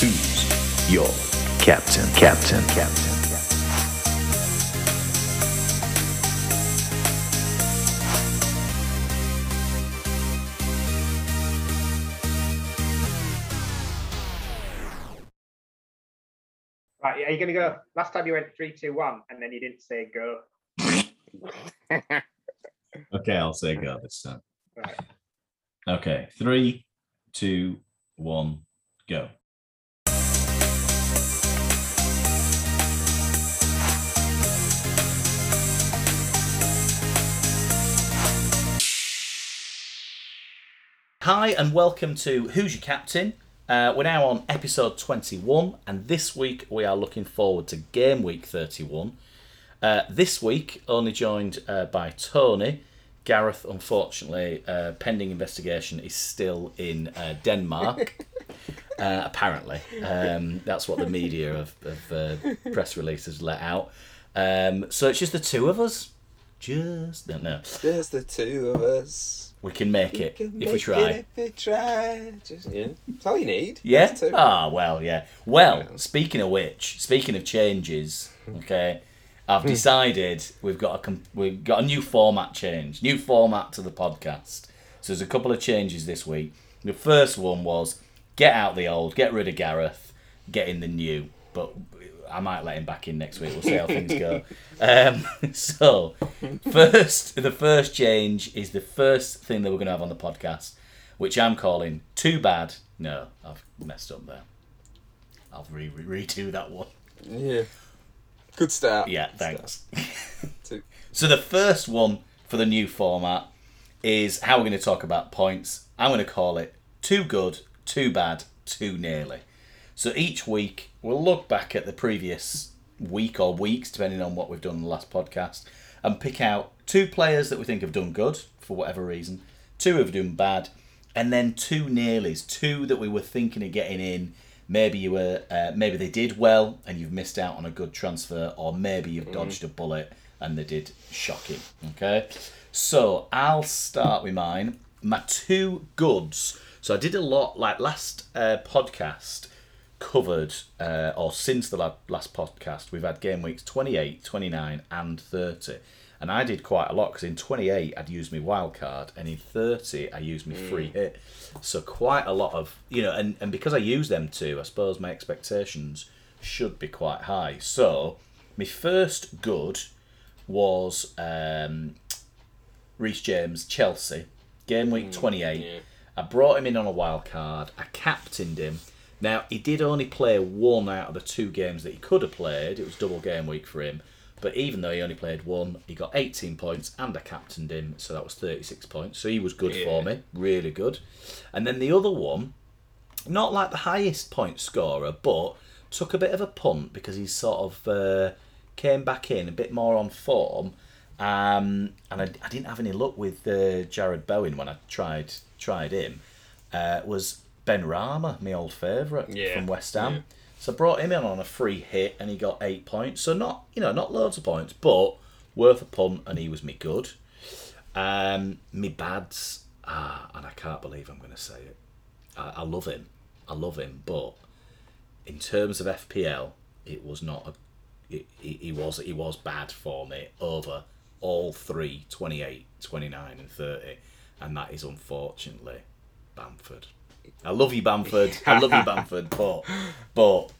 Who's your captain? Captain, captain. Right, are you going to go? Last time you went three, two, one, and then you didn't say go. Okay, I'll say go this time. Right. Okay, three, two, one, go. Hi, and welcome to Who's Your Captain? Uh, we're now on episode 21, and this week we are looking forward to game week 31. Uh, this week, only joined uh, by Tony. Gareth, unfortunately, uh, pending investigation, is still in uh, Denmark. uh, apparently, um, that's what the media of, of uh, press releases let out. Um, so it's just the two of us. Just no, no. There's the two of us. We can make You it can if we try. it if we try. Just, yeah. That's all you need. Yeah. There's two. Ah, well, yeah. Well, Yeah. speaking of which, speaking of changes, okay, I've Hmm. decided we've got a we've got a new format change, new format to the podcast. So there's a couple of changes this week. The first one was get out the old, get rid of Gareth, get in the new. But I might let him back in next week. We'll see how things go. Um, so first, the first change is the first thing that we're going to have on the podcast, which I'm calling "Too Bad." No, I've messed up there. I'll re- re- redo that one. Yeah. Good start. Yeah, thanks. start. So the first one for the new format is how we're going to talk about points. I'm going to call it too good, too bad, too nearly. So each week we'll look back at the previous week or weeks, depending on what we've done in the last podcast, and pick out two players that we think have done good for whatever reason, two have done bad, and then two nearlies, two that we were thinking of getting in. Maybe you were, uh, maybe they did well and you've missed out on a good transfer, or maybe you've dodged a bullet and they did shocking. Okay, so I'll start with mine. My two goods. So I did a lot like last uh, podcast covered, uh, or since the last podcast, we've had game weeks 28, 29, and 30. And I did quite a lot because in 28 I'd used my wild card, and in 30 I used my free hit. So quite a lot of, you know, and, and because I use them too, I suppose my expectations should be quite high. So my first good was um, Reece James, Chelsea, game week 28. yeah. I brought him in on a wild card. I captained him. Now, he did only play one out of the two games that he could have played. It was double game week for him. But even though he only played one, he got 18 points and I captained him, so that was 36 points. So he was good for me, really good. And then the other one, not like the highest point scorer, but took a bit of a punt because he sort of uh, came back in a bit more on form. Um, and I, I didn't have any luck with uh, Jarrod Bowen when I tried tried him. Uh, was Benrahma, my old favourite Yeah, from West Ham. yeah. So I brought him in on a free hit and he got eight points. So not you know not loads of points, but worth a punt and he was me good. Um, me bads, ah, and I can't believe I'm going to say it. I, I love him, I love him, but in terms of FPL, it was not a. It, he was he was bad for me over all three 28 29 and 30 and that is unfortunately Bamford I love you Bamford I love you Bamford but but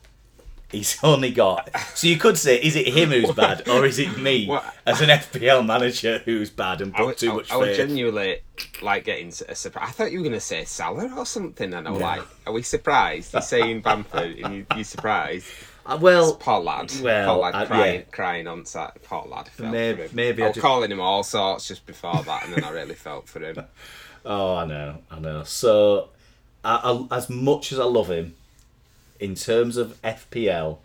he's only got so you could say is it him who's bad or is it me What? as an FPL manager who's bad and I put was, too much I was faith genuinely like getting a surprise. I thought you were going to say Salah or something, and I'm like, "Are we surprised?" You're saying Bamford, and you, you're surprised. Uh, well Poor lad. well, poor lad uh, crying, yeah. crying on sat. Poor lad. I felt May- for him. maybe I I was just- calling him all sorts just before that, and then I really felt for him. Oh, I know, I know. So, I, I, as much as I love him, in terms of FPL,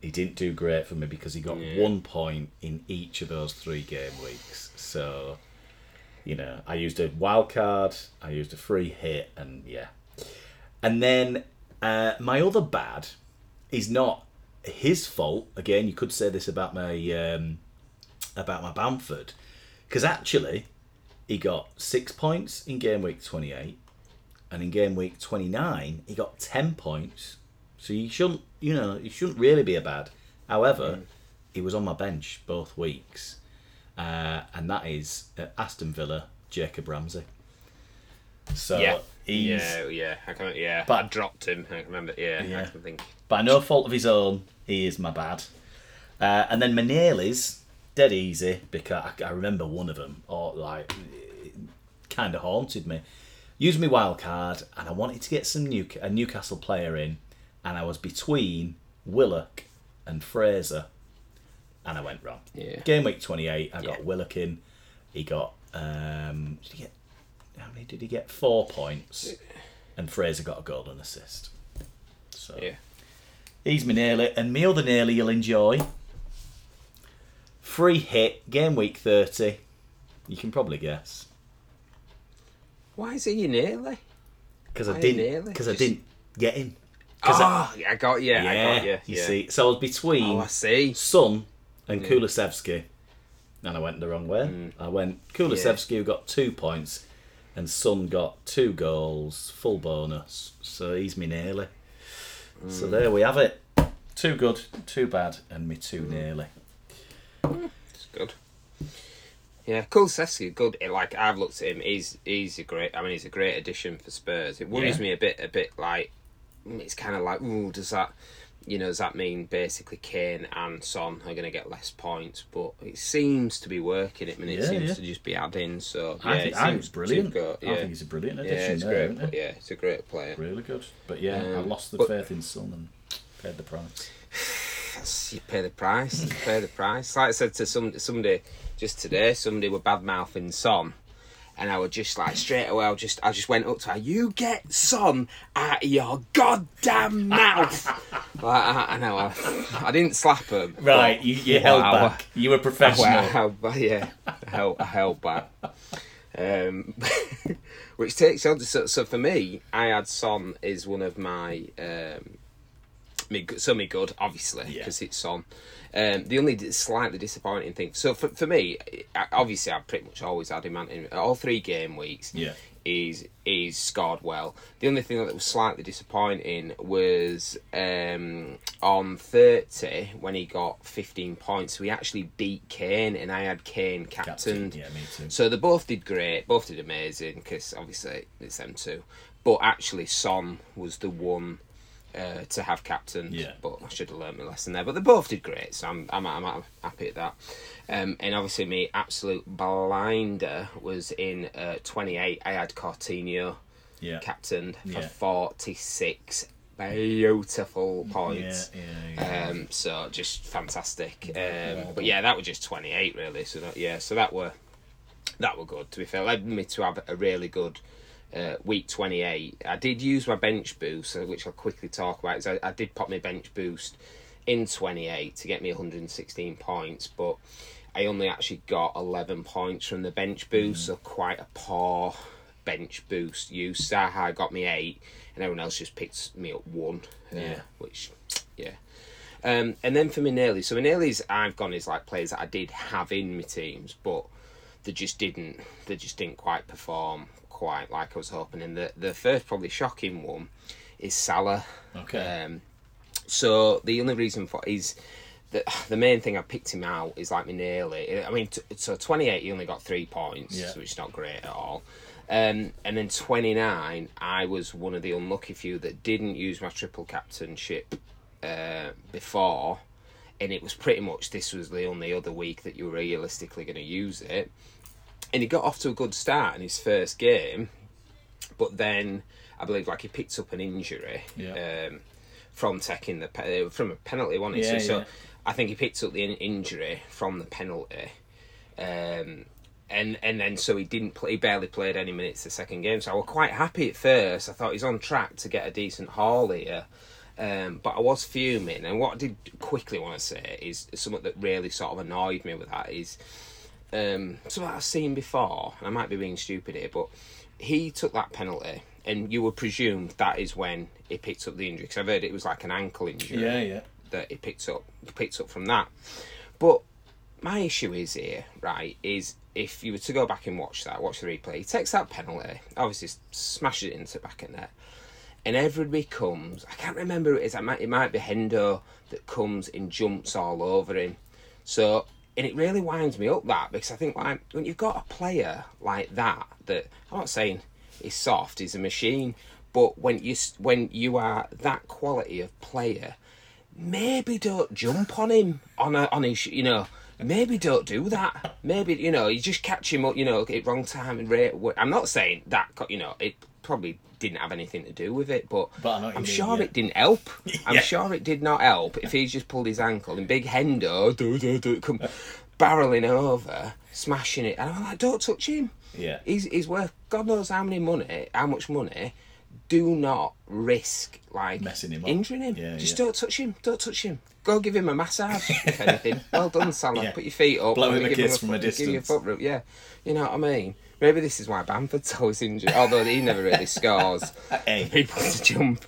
he didn't do great for me because he got Yeah. one point in each of those three game weeks. So, you know, I used a wild card, I used a free hit, and yeah. And then uh, my other bad is not his fault. Again, you could say this about my um, about my Bamford, because actually, he got six points in game week twenty eight, and in game week twenty nine, he got ten points So you shouldn't, you know, you shouldn't really be a bad. However, he was on my bench both weeks, uh, and that is at Aston Villa, Jacob Ramsey. So yeah, he's yeah, yeah. I can, yeah. But- I dropped him. I remember. Yeah, Yeah. I can think. by no fault of his own, he is my bad. Uh, and then Maneli's dead easy because I, I remember one of them, or like, kind of haunted me. Used my wild card, and I wanted to get some new a Newcastle player in, and I was between Willock and Fraser, and I went wrong. Yeah. Game week twenty eight, I Yeah. got Willock in. He got um, did he get how many did he get? Four points, and Fraser got a goal and assist. So Yeah. He's my nearly, and my other nearly you'll enjoy. Free hit, game week 30. You can probably guess. Why is he in nearly? Because I Why didn't nearly? because I Just- didn't get him. 'Cause I- Oh, I got you. I got you. you yeah. see. So I was between Oh, I see. Son and Kulusevski. And I went the wrong way. Mm. I went Kulusevski who got two points and Son got two goals, full bonus. So he's me nearly. So Mm. there we have it. Too good, too bad, and me too nearly. It's good. Yeah, cool. Sessi, good. Eh, Like I've looked at him, he's he's a great. I mean, he's a great addition for Spurs. It worries Yeah. me a bit, a bit like mm, it's kind of like, ooh, does that, you know, does that mean basically Kane and Son are going to get less points? But it seems to be working. It, I mean, it Yeah, seems yeah. to just be adding. So I yeah, think, it I think brilliant. go- I think he's a brilliant yeah, addition it's there. great. Yeah, it's a great player. Really good. But yeah, I Um, lost the but- faith in Son and paid the price. you pay the price. You pay the price. Like I said to some somebody just today, somebody were bad mouthing Son, and I would just like straight away. I just I just went up to her. You get Son out of your goddamn mouth. like, I, I know. I, I didn't slap him. Right, but- you, you held Wow. back. You were professional. I held back, yeah, I held, I held back. Um, which takes on. So, so for me, I had Son is one of my um, me so me good, obviously, Yeah. because it's Son. Um, the only slightly disappointing thing. So for for me, obviously, I've pretty much always had him in all three game weeks. Yeah. He's he's scored well. The only thing that was slightly disappointing was um, on thirty when he got fifteen points. We actually beat Kane, and I had Kane Captain. captained. Yeah, me too. So they both did great, both did amazing because obviously it's them two. But actually, Son was the one uh, to have captain. Yeah. But I should have learned my lesson there. But they both did great, so I'm I'm, I'm happy at that. Um, and obviously, me absolute blinder was in uh, 28. I had Coutinho Yeah. captained for Yeah. 46 beautiful points. Yeah, yeah, yeah. Um, so just fantastic. Um, but yeah, that was just 28 really. So that, yeah, so that were that were good. To be fair, led me to have a really good uh, week 28. I did use my bench boost, uh, which I'll quickly talk about. Is I, I did pop my bench boost in 28 to get me 116 points, but I only actually got 11 points from the bench boost, so quite a poor bench boost use. Saha got me eight, and everyone else just picked me up one. Uh, Yeah. which, yeah. Um, and then for my Nearly, so my Nearly's I've gone is like players that I did have in my teams, but they just didn't they just didn't quite perform quite like I was hoping. And the the first probably shocking one is Salah. Okay. Um, so the only reason for is the the main thing I picked him out is like me nearly. I mean, t- so twenty eight he only got three points, Yeah. which is not great at all. Um, and then twenty nine, I was one of the unlucky few that didn't use my triple captainship uh, before, and it was pretty much this was the only other week that you were realistically going to use it. And he got off to a good start in his first game, but then I believe like he picked up an injury Yeah. um, from taking the pe- uh, from a penalty, wasn't he? Yeah, so, so yeah. I think he picked up the in- injury from the penalty. Um, and and then so he didn't play, he barely played any minutes the second game. So I was quite happy at first. I thought he's on track to get a decent haul here. Um, but I was fuming, and what I did quickly want to say is something that really sort of annoyed me with that is um, something I've seen before, and I might be being stupid here, but he took that penalty, and you would presume that is when he picked up the injury, because I've heard it was like an ankle injury yeah, yeah. that he picked up picked up from that. But my issue is here, right, is if you were to go back and watch that, watch the replay, he takes that penalty, obviously smashes it into the back of net. and everybody comes. I can't remember who it is. It might, it might be Hendo that comes and jumps all over him. So, and it really winds me up that because I think like when you've got a player like that, that I'm not saying he's soft, he's a machine, but when you when you are that quality of player, maybe don't jump on him on a on his you know. Maybe don't do that. Maybe you know you just catch him up. You know, at wrong time and rate. I'm not saying that. You know, it probably didn't have anything to do with it, but, But I know what you I'm mean, sure yeah. it didn't help. I'm sure it did not help if he's just pulled his ankle and Big Hendo do, do, do, come barreling over, smashing it, and I'm like, don't touch him. Yeah. He's he's worth God knows how many money, how much money. Do not risk like Messing him up. injuring him. Yeah, Just yeah. don't touch him. Don't touch him. Go give him a massage, if anything. Well done, Salah. Put your feet up. Blow him a kiss from a foot- Give you a foot rub. Yeah. You know what I mean? Maybe this is why Bamford's always injured, although he never really scores. Hey. People to jump,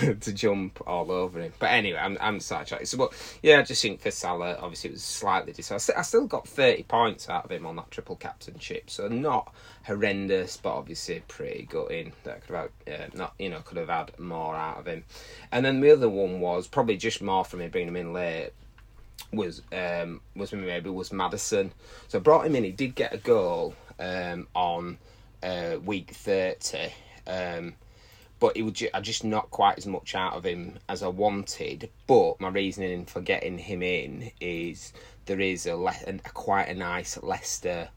to jump all over him. But anyway, I'm I'm sidetracked. So, but yeah, I just think for Salah, obviously it was slightly dis. I still got 30 points out of him on that triple captainship, so not horrendous, but obviously pretty gutting. That could have had, uh, not you know could have had more out of him. And then the other one was probably just more from me bringing him in late was um was maybe was Maddison. So I brought him in. He did get a goal um on uh, week thirty. Um, but it would ju- I just not quite as much out of him as I wanted. But my reasoning for getting him in is there is a, le- a quite a nice Leicester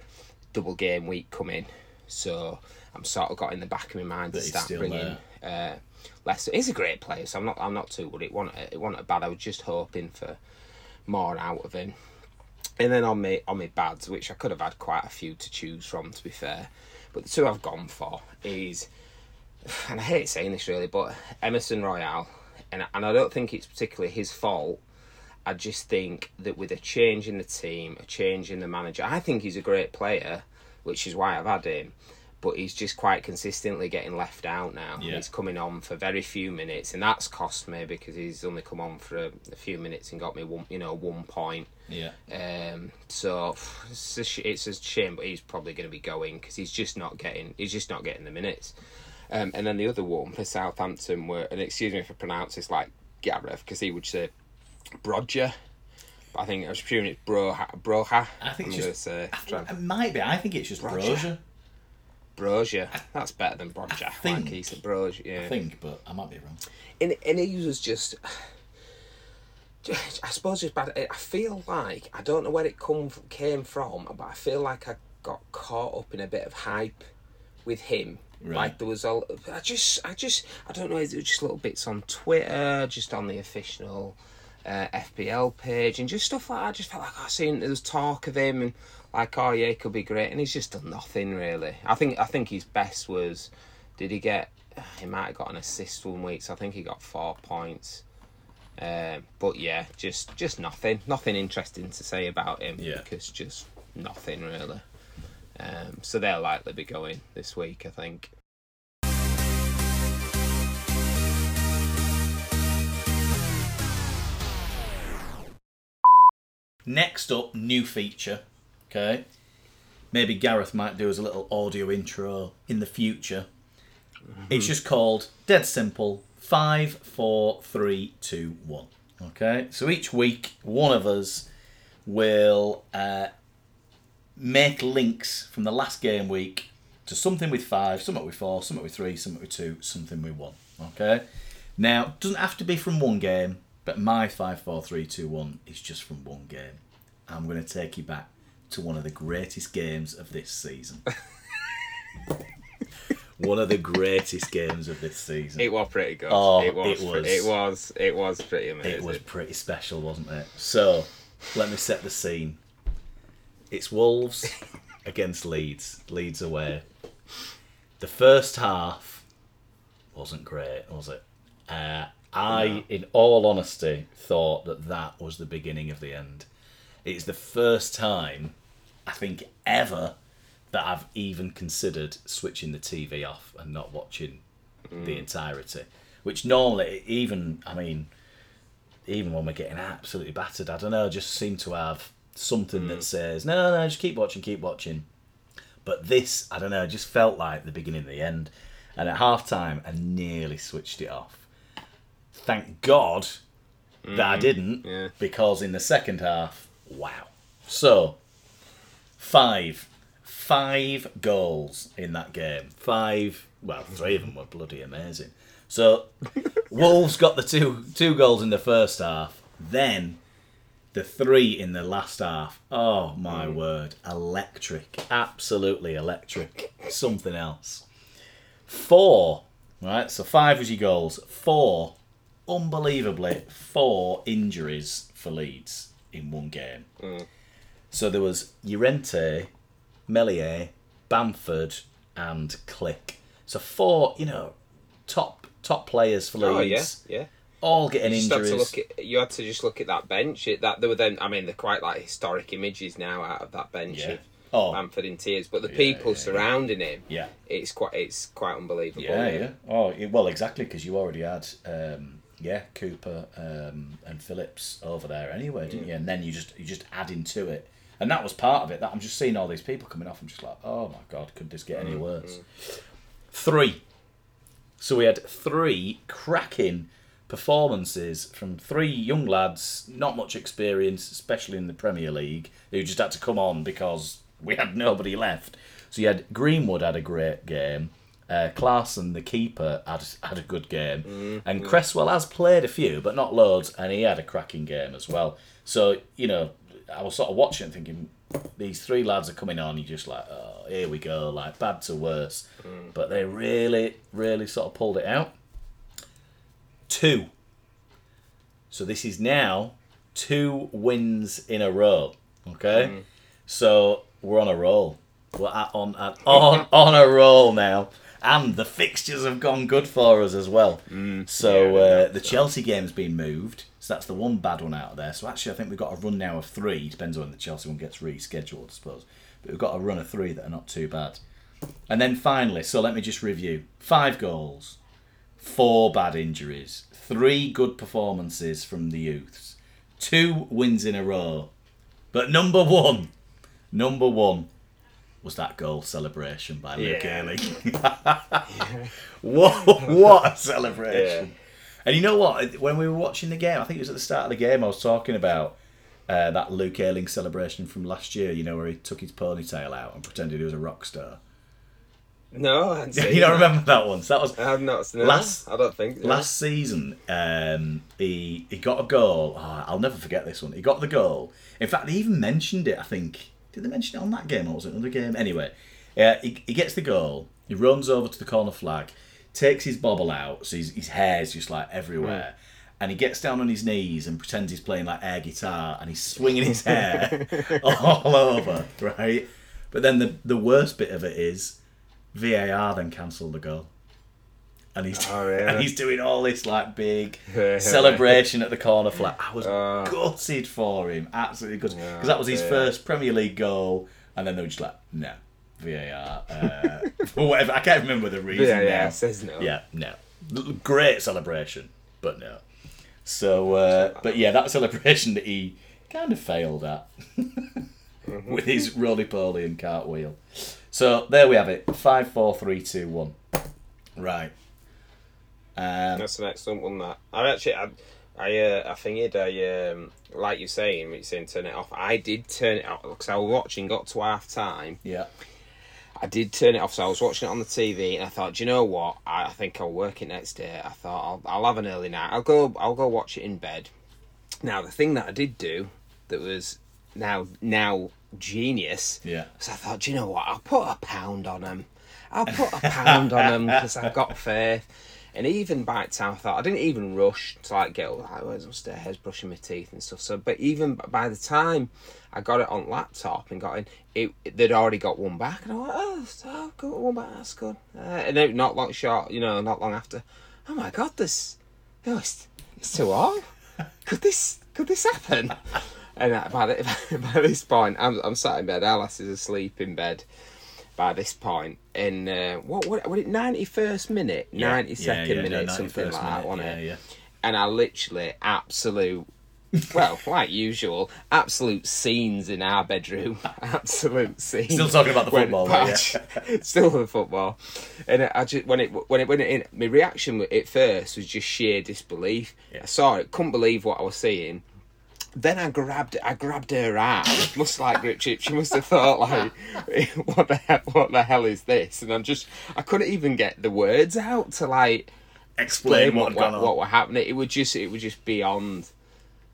double game week coming, so I'm sort of got in the back of my mind That to start bringing. Uh, Leicester He's a great player, so I'm not I'm not too worried. It wasn't it wasn't bad. I was just hoping for more out of him. And then on me on my bads, which I could have had quite a few to choose from, to be fair. But the two I've gone for is, and I hate saying this really, but Emerson Royal, and and I don't think it's particularly his fault. I just think that with a change in the team, a change in the manager, I think he's a great player, which is why I've had him. But he's just quite consistently getting left out now. Yeah. He's coming on for very few minutes, and that's cost me because he's only come on for a, a few minutes and got me one, you know, one point. Yeah. Um, so it's a, sh- it's a shame, but he's probably going to be going because he's just not getting he's just not getting the minutes. Um, and then the other one for Southampton were, and excuse me if I pronounce this like Gareth, because he would say Brodger. But I think I was presuming it's Broha. Broha. I think I'm it's just- say It might be. I think it's just Roger. Brozier. Brozier. That's better than Brodger. think- like he said Brozier. Yeah. I think, but I might be wrong. and and he was just. I suppose it's bad. I feel like I don't know where it come came from, but I feel like I got caught up in a bit of hype with him. Right. Like there was a, I just, I just, I don't know. It was just little bits on Twitter, just on the official uh, FPL page, and just stuff like that. I just felt like I seen there was talk of him, and like, oh yeah, he could be great, and he's just done nothing really. I think, I think his best was, did he get? He might have got an assist one week, so I think he got four points. Um, but yeah, just just nothing, nothing interesting to say about him Yeah. because just nothing really. Um, so they'll likely be going this week, I think. Next up, new feature. Okay. Maybe Gareth might do as a little audio intro in the future. It's just called Dead Simple Five, Four, Three, Two, One. Okay. So each week, one of us will uh, make links from the last game week to something with five, something with four, something with three, something with two, something with one. Okay. Now, it doesn't have to be from one game, but my five, four, three, two, one is just from one game. I'm going to take you back to one of the greatest games of this season. one of the greatest games of this season. It was pretty good. Oh, it was. it pre- was. It was. It was pretty amazing. It was pretty special, wasn't it? So, let me set the scene. It's Wolves against Leeds. Leeds away. The first half wasn't great, was it? Uh, I, in all honesty, thought that that was the beginning of the end. It's the first time, I think, ever that I've even considered switching the TV off and not watching the mm. entirety. Which normally, even, I mean, even when we're getting absolutely battered, I don't know, just seem to have something that mm. says, no, no, no, just keep watching, keep watching. But this, I don't know, just felt like the beginning of the end. And at half time, I nearly switched it off. Thank God that I mm-hmm. didn't, yeah. because in the second half, wow. So, five. Five goals in that game. Five, well, three of them were bloody amazing. So, Wolves got the two two goals in the first half. Then the three in the last half. Oh my mm. word. Electric. Absolutely electric. Something else. Four. Right, so five was your goals. Four. Unbelievably, four injuries for Leeds in one game. So there was Llorente, Meslier, Bamford, and Klich. So four, you know, top top players for Oh yeah, yeah. all getting You had injuries. to look at. You had to just look at that bench. It, that there were then. I mean, they're quite like historic images now out of that bench Yeah. of Oh. Bamford in tears. But the people yeah, yeah. surrounding him, yeah. it's quite it's quite unbelievable. Yeah, yeah. Oh, yeah, well, exactly because you already had, um, yeah, Cooper um, and Phillips over there anyway, didn't you? And then you just you just add into it, and that was part of it. That I'm just seeing all these people coming off. I'm just like, oh my god, could this get any worse? Three. So we had three cracking performances from three young lads, not much experience, especially in the Premier League, who just had to come on because we had nobody left. So you had Greenwood had a great game. Uh, and the keeper, had had a good game, mm, and mm. Cresswell has played a few, but not loads, and he had a cracking game as well. So you know, I was sort of watching, thinking these three lads are coming on. You're just like, oh, here we go, like bad to worse, mm. but they really, really sort of pulled it out. Two. So this is now two wins in a row. Okay, so we're on a roll. We're at, on at, on on a roll now, and the fixtures have gone good for us as well. so uh, the Chelsea game's been moved, so that's the one bad one out of there. So actually, I think we've got a run now of three. Depends on when the Chelsea one gets rescheduled, I suppose. But we've got a run of three that are not too bad. And then finally, so let me just review: five goals, four bad injuries, three good performances from the youths, two wins in a row. But number one, number one was that goal celebration by Luke Yeah. Ayling. what, what a celebration. And you know what? When we were watching the game, I think it was at the start of the game, I was talking about uh, that Luke Ayling celebration from last year, you know, where he took his ponytail out and pretended he was a rock star. No, I hadn't you don't that. remember that one? So that was I have not seen Last- I don't think. no. Last season, um, he he got a goal. Oh, I'll never forget this one. He got the goal. In fact, they even mentioned it. I think did they mention it on that game or was it another game? Anyway, uh, he he gets the goal. He runs over to the corner flag, takes his bobble out, so his, his hair's just like everywhere. And he gets down on his knees and pretends he's playing like air guitar, and he's swinging his hair all over, right? But then the the worst bit of it is VAR then cancelled the goal. And he's Oh, really? and he's doing all this like big celebration at the corner flag. I was Oh. gutted for him, absolutely gutted, because Oh, that was his dear. first Premier League goal, and then they were just like, no, VAR, uh, whatever. I can't remember the reason. Yeah, yeah, says no. Yeah, no. Great celebration, but no. So, uh, but yeah, that celebration that he kind of failed at with his roly poly and cartwheel. So there we have it. Five, four, three, two, one. Right. Um, That's an excellent one. That I actually, I, I, uh, I figured, I, um, like you're saying, you're saying turn it off. I did turn it off because I was watching. Got to half time. yeah. I did turn it off, so I was watching it on the TV, and I thought, do you know what? I, I think I'll work it next day. I thought I'll, I'll have an early night. I'll go. I'll go watch it in bed. Now the thing that I did do that was now now genius. Yeah. So I thought, do you know what? I'll put a pound on them. I'll put a pound on them because I've got faith. And even by the time I thought I didn't even rush to like get all like where's upstairs, brushing my teeth and stuff. So, but even by the time I got it on laptop and got in, it they'd already got one back, and I went, oh, so got one back. That's good. Uh, and then not long short, you know, not long after, oh my god, this, oh, it's, it's too hard. Could this could this happen? And uh, by, the, by this point, I'm I'm sat in bed. Alice is asleep in bed. By this point, in uh, what what was it? Ninety first minute, ninety second minute, something like that, wasn't yeah, it? yeah. And I literally absolute well, like usual, absolute scenes in our bedroom. Absolute scenes. Still talking about the football, yeah. Still the football. And I just when it when it went in, my reaction at first was just sheer disbelief. I saw it, couldn't believe what I was seeing. Then I grabbed I grabbed her arm. Must like chip. She must have thought like, what the hell, what the hell is this? And I'm just I couldn't even get the words out to like Explain explain what what what, what, were happening. It would just it would just beyond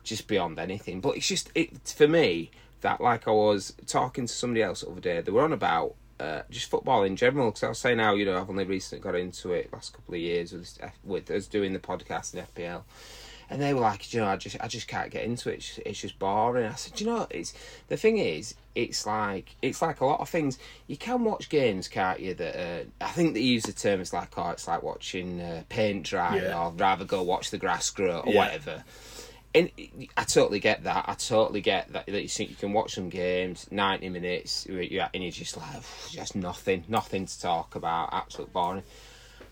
just beyond anything. But it's just it for me that like I was talking to somebody else the other day. They were on about uh, just football in general because I was saying how you know I've only recently got into it last couple of years with with us doing the podcast in FPL. And they were like, you know, I just, I just can't get into it. It's just, it's just boring. I said, you know, it's the thing is, it's like, it's like a lot of things. You can watch games, can't you? That uh, I think they use the term it's like, oh, it's like watching uh, paint dry, Yeah. or rather go watch the grass grow or Yeah. whatever. And I totally get that. I totally get that. That you think you can watch some games, ninety minutes, and you're just like, just nothing, nothing to talk about, absolute boring.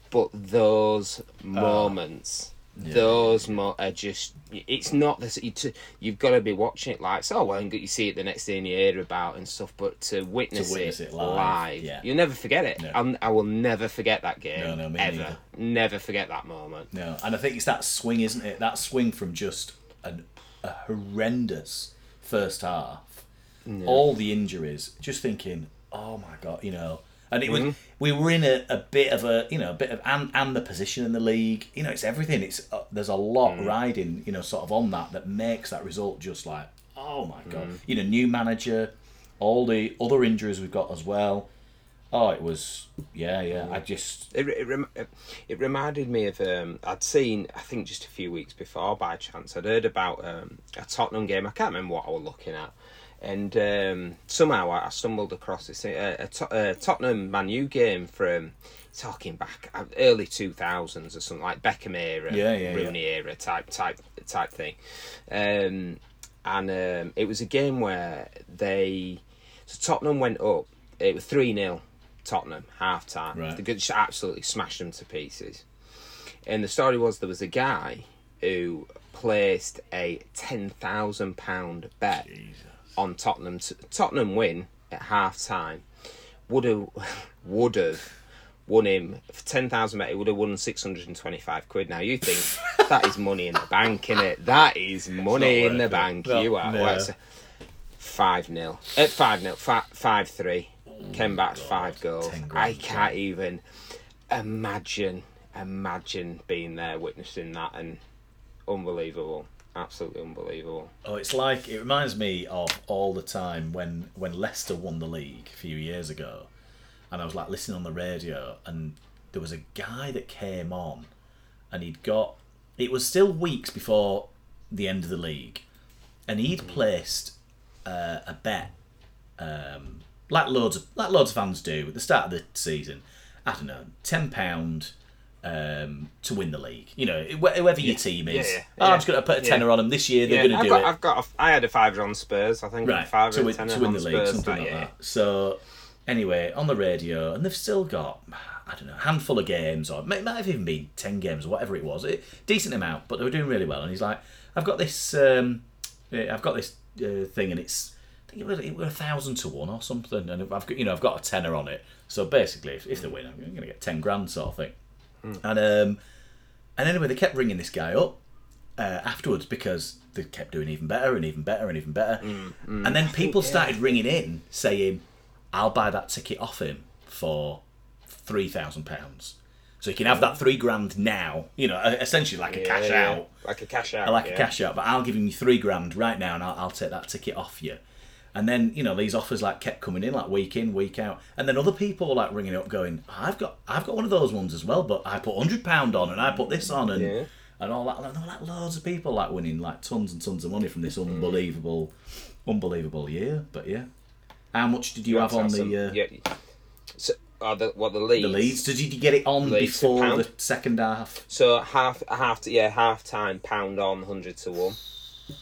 But those moments, those mo- are just. It's not this. You t- you've got to be watching it like so. Well, and you see it the next day and you hear about and stuff. But to witness, witness it, it live, live, yeah. you'll never forget it. No. I'm, will never forget that game. No, no, me ever. neither. Never forget that moment. No, and I think it's that swing, isn't it? That swing from just an, a horrendous first half, all the injuries. Just thinking, oh my god, you know. And it was we were in a, a bit of a you know a bit of and and the position in the league. You know, it's everything. It's uh, there's a lot riding you know sort of on that that makes that result just like oh my god. You know, new manager, all the other injuries we've got as well. Oh, it was yeah yeah. I just It, it, rem- it reminded me of um, I'd seen I think just a few weeks before by chance I'd heard about um, a Tottenham game I can't remember what I was looking at and um, somehow I, I stumbled across this uh, a, To- a Tottenham Man U game from talking back uh, early two thousands or something like Beckham era Yeah, yeah, Rooney era type type type thing. Um, and um, it was a game where they so Tottenham went up it was 3 0 Tottenham half time Right. they just absolutely smashed them to pieces. And the story was there was a guy who placed a ten thousand pound bet on Tottenham Tottenham win at half time would have would have won him for ten thousand bet he would have won six hundred and twenty five quid. Now you think that is money in the bank, in it? That is money in the it. bank. You are no. well, it's a five 0 uh, five 0 five, five three. Came back five goals. I can't even imagine imagine being there witnessing that and unbelievable absolutely unbelievable Oh, it's like it reminds me of all the time when when Leicester won the league a few years ago, and I was like listening on the radio, and there was a guy that came on, and he'd got it was still weeks before the end of the league, and he'd placed uh, a bet, um, like loads of like loads of fans do at the start of the season. I don't know, ten pound. Um, to win the league, you know, wh- whoever your team is. yeah, yeah, Oh, I'm just going to put a tenner on them this year. They're going to do got, it. I've got a, I had a fiver on Spurs I think right five to win, to win the league, Spurs something like that. So anyway, on the radio, and they've still got I don't know a handful of games, or it might have even been ten games or whatever it was, it, decent amount, but they were doing really well. And he's like, I've got this, um, I've got this uh, thing, and it's I think it was, it was a thousand to one or something, and I've got you know I've got a tenner on it. So basically, if, if they win, I'm going to get ten grand sort of thing. And um, and anyway, they kept ringing this guy up uh, afterwards because they kept doing even better and even better and even better. And then people started ringing in saying, "I'll buy that ticket off him for three thousand pounds, so you can have that three grand now. You know, essentially like a cash Yeah, out, like a cash out like yeah. a cash out. But I'll give him you three grand right now, and I'll, I'll take that ticket off you." And then you know these offers like kept coming in like week in week out, and then other people like ringing up going, "I've got I've got one of those ones as well, but I put hundred pound on and I put this on and Yeah. and all that." And there were like loads of people like winning like tons and tons of money from this unbelievable, unbelievable year. But yeah, how much did you have on the uh, yeah. So, oh, the, what the Leeds? the Leeds? Did you get it on Leeds, before the second half? So half, half, to, yeah, half time pound on hundred to one,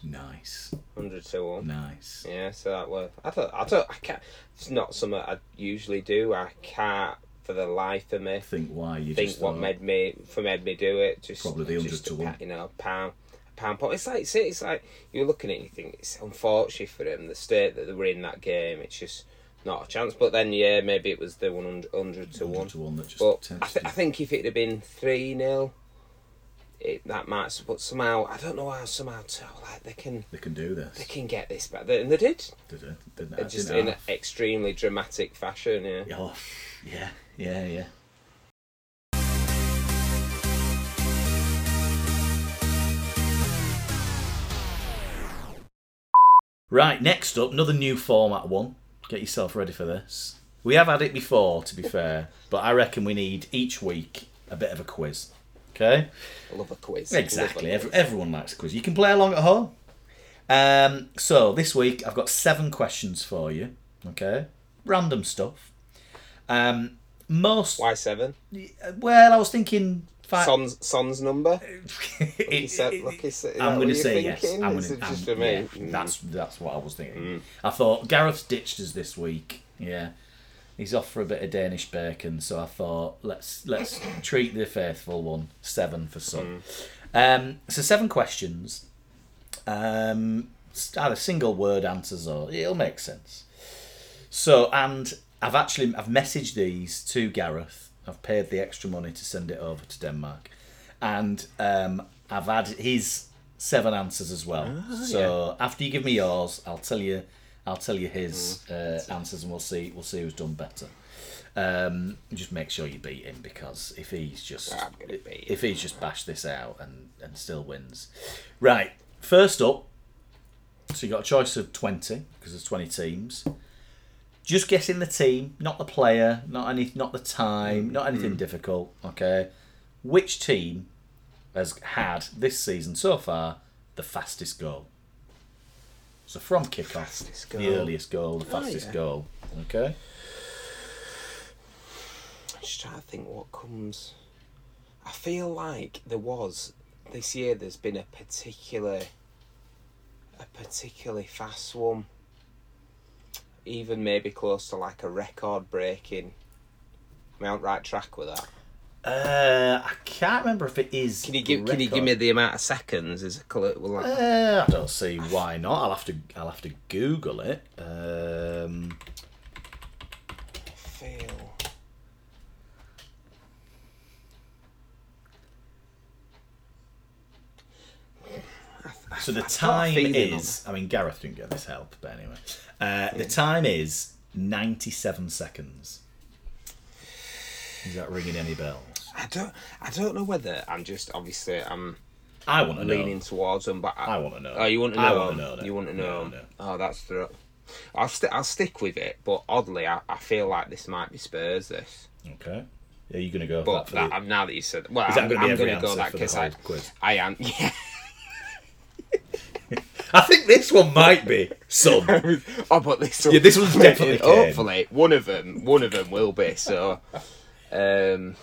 Nice, hundred to one. nice. Yeah, so that was. I thought, I thought, I can't. It's not something I usually do. I can't for the life of me Think why you think just what thought, made me for made me do it. Just Probably the 100 just to one. You know, pound. pound pot. It's like it's, it's like you're looking at it you think it's unfortunate for them the state that they were in that game. It's just not a chance. But then yeah, maybe it was the 100, 100 to 100 one. to one that just But I, th- I think if it had been three 0 it that might. But somehow I don't know how somehow too, like they can They can do this. they can get this back, and they did. Did it? Didn't, it? just in an extremely dramatic fashion. Yeah. Oh, yeah, yeah, yeah. Right, next up, another new format one. Get yourself ready for this. We have had it before, to be fair, but I reckon we need each week a bit of a quiz. Okay? I love a quiz. Exactly. A Every, quiz. everyone likes a quiz. You can play along at home. Um, so this week I've got seven questions for you. Okay, random stuff. Um, most Why seven? well, I was thinking five. Son's Son's number. Lucky set, lucky set. I'm going to say yes. I'm Is going it just for me? Mm. That's that's what I was thinking. I thought Gareth ditched us this week. Yeah, he's off for a bit of Danish bacon, so I thought let's let's treat the faithful one seven for some. Um, so seven questions. Um, either single word answers or it'll make sense. So and I've actually I've messaged these to Gareth. I've paid the extra money to send it over to Denmark, and um, I've had his seven answers as well. so after you give me yours, I'll tell you I'll tell you his uh, answers, and we'll see we'll see who's done better. Um, just make sure you beat him because if he's just I'm gonna beat if he's just bashed this out and and still wins, right? First up, so you got a choice of twenty because there's twenty teams. Just guessing the team, not the player, not any, not the time, not anything difficult. Okay, which team has had this season so far the fastest goal? So from kickoff, the earliest goal, the oh, fastest yeah. goal. Okay. I'm Just trying to think what comes. I feel like there was this year. There's been a particular, a particularly fast one. Even maybe close to like a record breaking. Am I on the right track with that? Uh, I can't remember if it is. Can you give Can you give me the amount of seconds? Is? Well, like, Uh, I don't see why not. I'll have to. I'll have to Google it. Um, feel. so the I've got a time is. I mean, Gareth didn't get this help, but anyway, uh, the time is ninety-seven seconds. Is that ringing any bells? I don't. I don't know whether I'm just obviously I'm I want to know. leaning towards them, but I wanna know. Oh, you want to know? I wanna know that. You want to know? know. Oh, that's the. I'll st- I'll stick with it, but oddly, I, I feel like this might be Spurs. This, Okay. Are you going to go for but that that, the, now that you said, well, I'm, gonna be I'm every going to go that because I, quiz? I am. Yeah. I think this one might be some. oh, but this one, Yeah, this one's definitely Hopefully, one of them, one of them will be. So, um,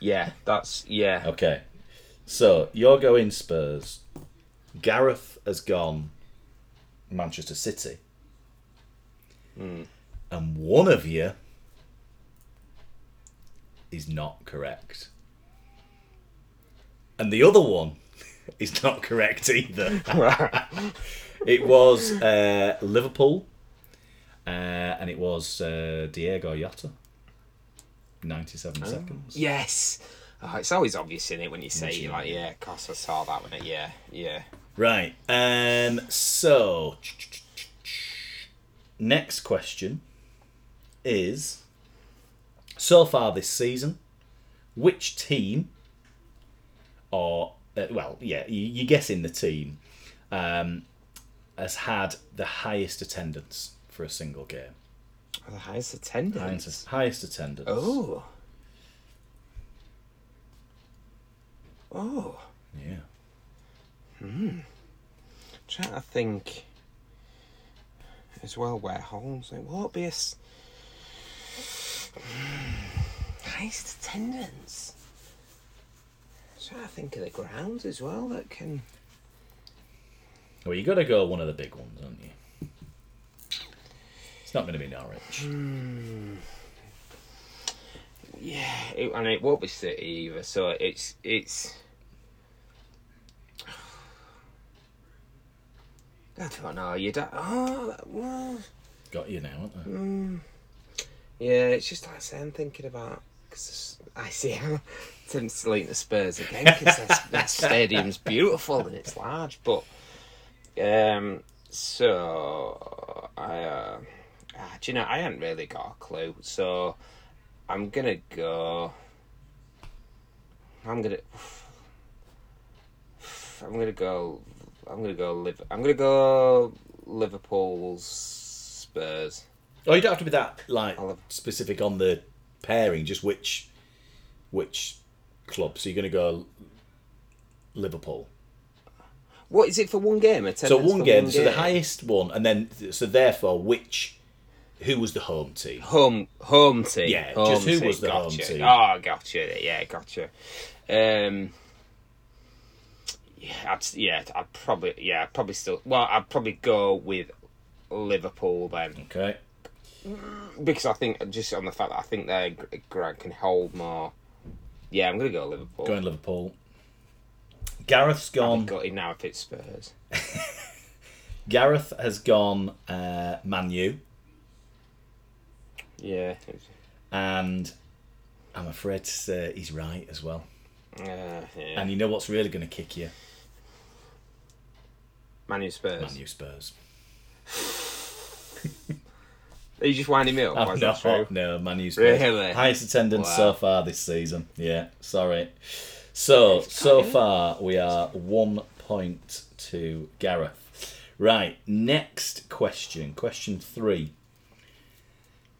yeah, that's yeah. Okay. So you're going Spurs. Gareth has gone Manchester City. And one of you is not correct. And the other one is not correct either. it was uh, Liverpool uh, and it was uh, Diego Jota. 97 seconds. Yes. Oh, it's always obvious in it when you say it, like, yeah, of course I saw that one. Yeah, yeah. Right. Um. So, next question is: so far this season, which team, or uh, well, yeah, you, you're guessing the team, um, has had the highest attendance for a single game? The highest attendance. Highest, highest attendance. Oh. Oh. Yeah. Hmm. trying to think as well where Holmes it won't be a s- highest attendance. trying to think of the grounds as well that can Well, you got to go one of the big ones, aren't you? It's not going to be Norwich. yeah it, and it won't be City either so it's it's I don't know. You don't. Oh, well, Got you now, haven't they? yeah. It's just like I say, I'm thinking about because I see how Tim's deleting the Spurs again because that stadium's beautiful and it's large, but um. So I, uh, ah, do you know? I haven't really got a clue. So I'm gonna go. I'm gonna. I'm gonna go. I'm gonna go. Live. I'm gonna go. Liverpool's Spurs. Oh, you don't have to be that like have- specific on the pairing. Just which which club. So you're going to go Liverpool. What is it for one game? So one for game. So the highest one, and then so therefore which who was the home team? home home team. Yeah, home just who team. was the home team? Oh, gotcha. Yeah, gotcha. Um, yeah, I'd, yeah, I'd probably yeah, I'd probably still. Well, I'd probably go with Liverpool then Okay. because I think just on the fact that I think their gr- ground can hold more. Yeah, I'm gonna go Liverpool. Going Liverpool. Gareth's I'm Got it now if it's Spurs. Gareth has gone uh, Man U, Yeah. and I'm afraid to say he's right as well. Uh, yeah. And you know what's really going to kick you? Man U Spurs. Man U Spurs. Are you just winding me up? Oh, Or is no, that no, Man U Spurs. Really? Highest attendance Wow. so far this season. Yeah, sorry. So, so far we are one point to Gareth. Right, next question. Question three.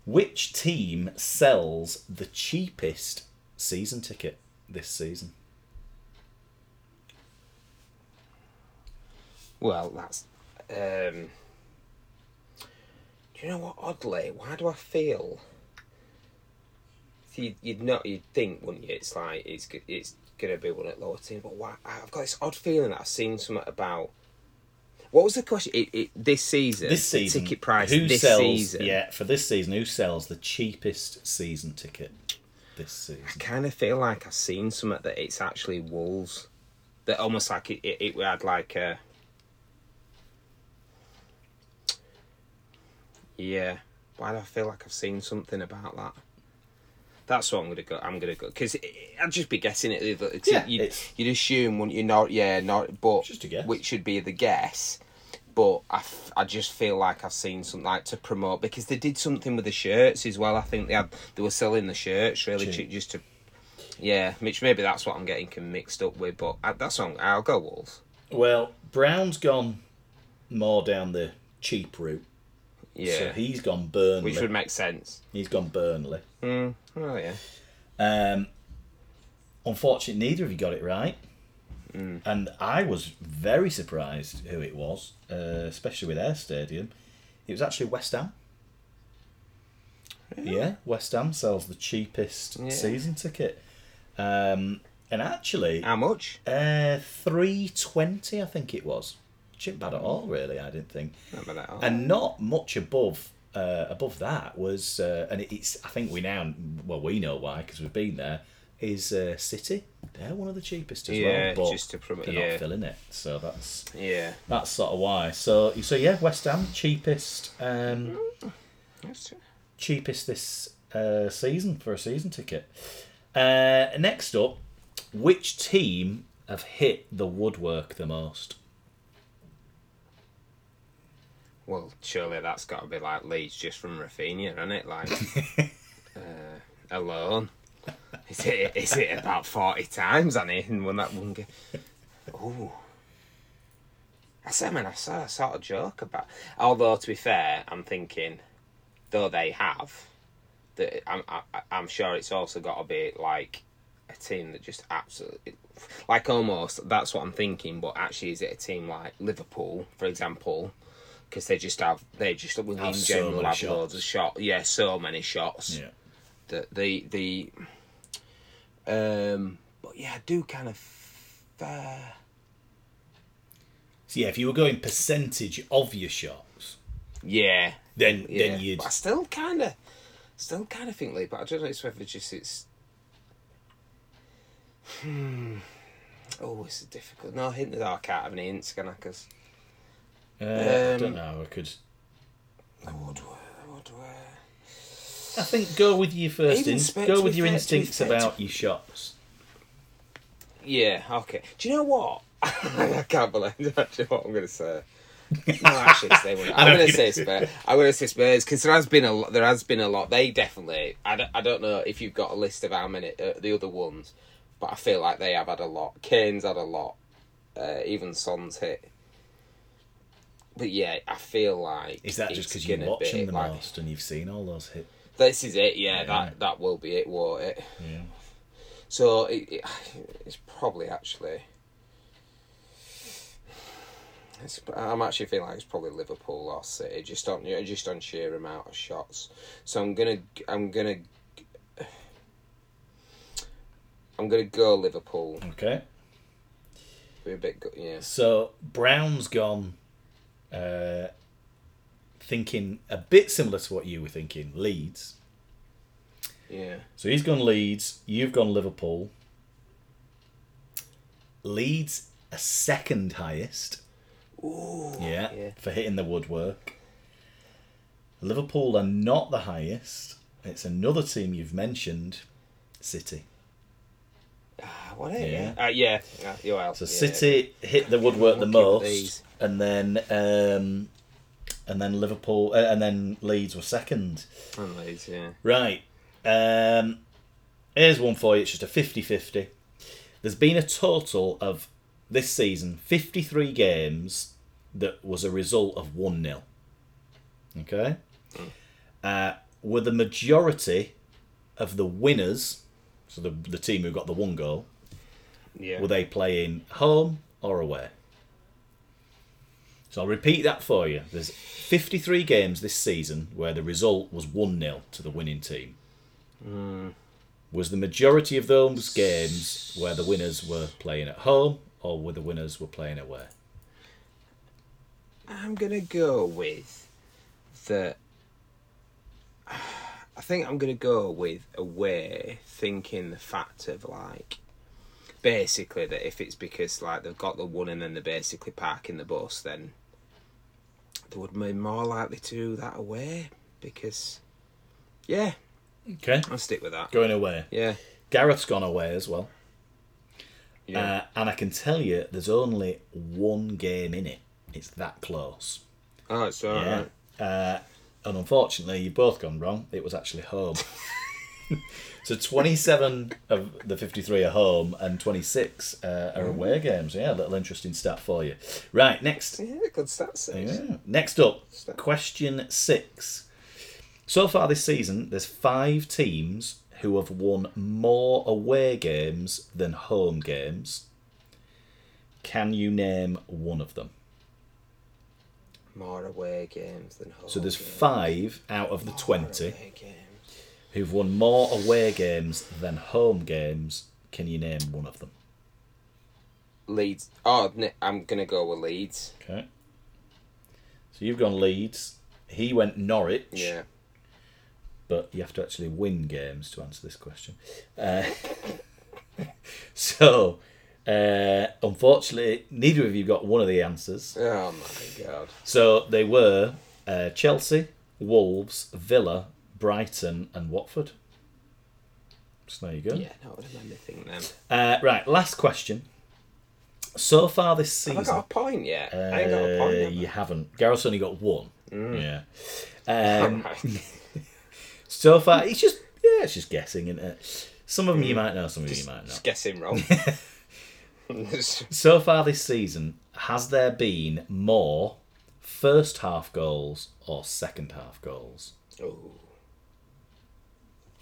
Which team sells the cheapest season ticket this season? Well, that's. Um, do you know what? Oddly, why do I feel? You'd, you'd not, you'd think, wouldn't you? It's like it's it's gonna be one at lower team, but why? I've got this odd feeling that I've seen something about. What was the question? It, it, this season, This season, ticket price. who this sells? season. Yeah, for this season, who sells the cheapest season ticket this season? I kind of feel like I've seen something that it's actually Wolves. That almost like it, it, it had like a. Yeah, why do I feel like I've seen something about that? That's what I'm gonna go. I'm gonna go because I'd just be guessing it. Yeah, you'd, you'd assume, wouldn't you? Not yeah, not but Just a guess. which should be the guess. But I, f- I just feel like I've seen something like to promote because they did something with the shirts as well. I think they had they were selling the shirts really Cheap. just to yeah, which maybe that's what I'm getting mixed up with, but I, that's I'm, I'll go Wolves. Well, Brown's gone more down the cheap route. Yeah, So he's gone Burnley. which would make sense. He's gone Burnley. Mm. Oh yeah, Um, unfortunately, neither of you got it right. Mm. And I was very surprised who it was, uh, especially with their stadium. It was actually West Ham. Yeah, West Ham sells the cheapest Yeah. season ticket. Um, and actually, how much? uh, three twenty, I think it was. Ain't bad at all, really. I didn't think. Remember that? and not much above uh, above that was uh, and it's I think we now well we know why because we've been there is uh, City they're one of the cheapest as Yeah, well but just to promote- they're yeah. not filling it so that's yeah, that's sort of why so so yeah West Ham cheapest um, cheapest this uh, season for a season ticket uh, next up which team have hit the woodwork the most Well, surely that's got to be like Leeds just from Rafinha, isn't it? Like uh, alone. Is it? Is it about forty times? And he won that one game. Oh. I said, man, I saw a sort of joke about. Although to be fair, I'm thinking, though they have, that I'm I, I'm sure it's also got to be like a team that just absolutely, like almost that's what I'm thinking. But actually, is it a team like Liverpool, for example? Because they just have they just in Have so general many have shots. loads of shots. Yeah, so many shots yeah the the the um but yeah I do kind of uh, so yeah if you were going percentage of your shots yeah then yeah then you'd but I still kind of still kind of think like but I don't know it's whether just it's hmm oh it's difficult no hint that I can't have any hints can I because Uh, I Um, don't know. I could. The Woodward. I think go with your first. Even In, go with your fair- instincts fair about your shots. Yeah, okay. Do you know what? I can't believe actually what I'm going to say. No, actually, stay with it. I'm going to say Spurs. I'm going to say Spurs because there has been a lot. There has been a lot. They definitely. I don't, I don't know if you've got a list of how many uh, the other ones, but I feel like they have had a lot. Kane's had a lot. Uh, even Son's hit. But yeah, I feel like Is that just because you're gonna watching the like- most and you've seen all those hits? This is it. Yeah, Yeah. that that will be it, won't it? Yeah. So it, it, it's probably actually. It's, I'm actually feeling like it's probably Liverpool or City, just on just on sheer amount of shots. So I'm gonna I'm gonna I'm gonna go Liverpool. Okay. Be a bit good, yeah. So Brown's gone. Uh, thinking a bit similar to what you were thinking, Leeds. Yeah. So he's gone Leeds. You've gone Liverpool. Leeds a second highest. Ooh. Yeah, Yeah. for hitting the woodwork. Liverpool are not the highest. It's another team you've mentioned, City. Ah, what? Yeah. Yeah. Yeah. Uh, yeah. you're well. So yeah. City hit the woodwork the most, and then um, and then Liverpool, uh, and then Leeds were second. And Leeds, yeah. Right. Um, here's one for you. It's just a 50-50. There's been a total of this season 53 games that was a result of 1-0. Okay? Uh, were the majority of the winners, so the, the team who got the one goal, Yeah. were they playing home or away? So I'll repeat that for you. There's 53 games this season where the result was 1 0 to the winning team. Hmm. Was the majority of those games where the winners were playing at home or where the winners were playing away? I'm gonna go with the. I think I'm gonna go with away, thinking the fact of like, basically that if it's because like they've got the one and then they're basically parking the bus, then they would be more likely to do that away because, yeah, Okay. I'll stick with that. Going away. Yeah, Gareth's gone away as well. yeah. Uh, and I can tell you there's only one game in it. It's that close. oh, it's alright. Yeah. Uh, and unfortunately, you've both gone wrong. It was actually home. so 27 of the 53 are home and 26 uh, are away games. Yeah, a little interesting stat for you. Right, next. Yeah, good stats. Yeah. Next up, question six. So far this season, there's five teams who have won more away games than home games. Can you name one of them? More away games than home. So there's games. five out of the More 20 away games. Who've won more away games than home games. Can you name one of them? Leeds. Oh, I'm gonna go with Leeds. Okay. So you've gone Leeds. He went Norwich. Yeah. But you have to actually win games to answer this question. Uh, so, uh, unfortunately, neither of you got one of the answers. Oh my god. So they were uh, Chelsea, Wolves, Villa, Brighton, and Watford. So there you go. Yeah, have made me then. Uh, right, last question. So far this Have I got a point yet? I ain't got a point. uh, have you haven't. Gareth's only got one. Yeah. Um, so far, it's just yeah, it's just guessing, isn't it? Some of them you might know, some of them you might not. Just guessing wrong. So far this season, has there been more first half goals or second half goals?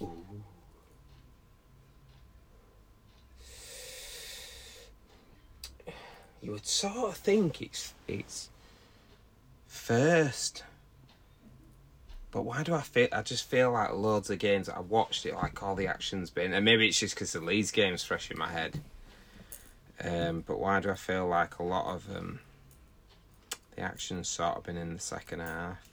Ooh. You would sort of think it's it's first. But why do I feel? I just feel like loads of games I watched it, like all the action's been, and maybe it's just because the Leeds game's fresh in my head. Um, but why do I feel like a lot of um, the action's sort of been in the second half?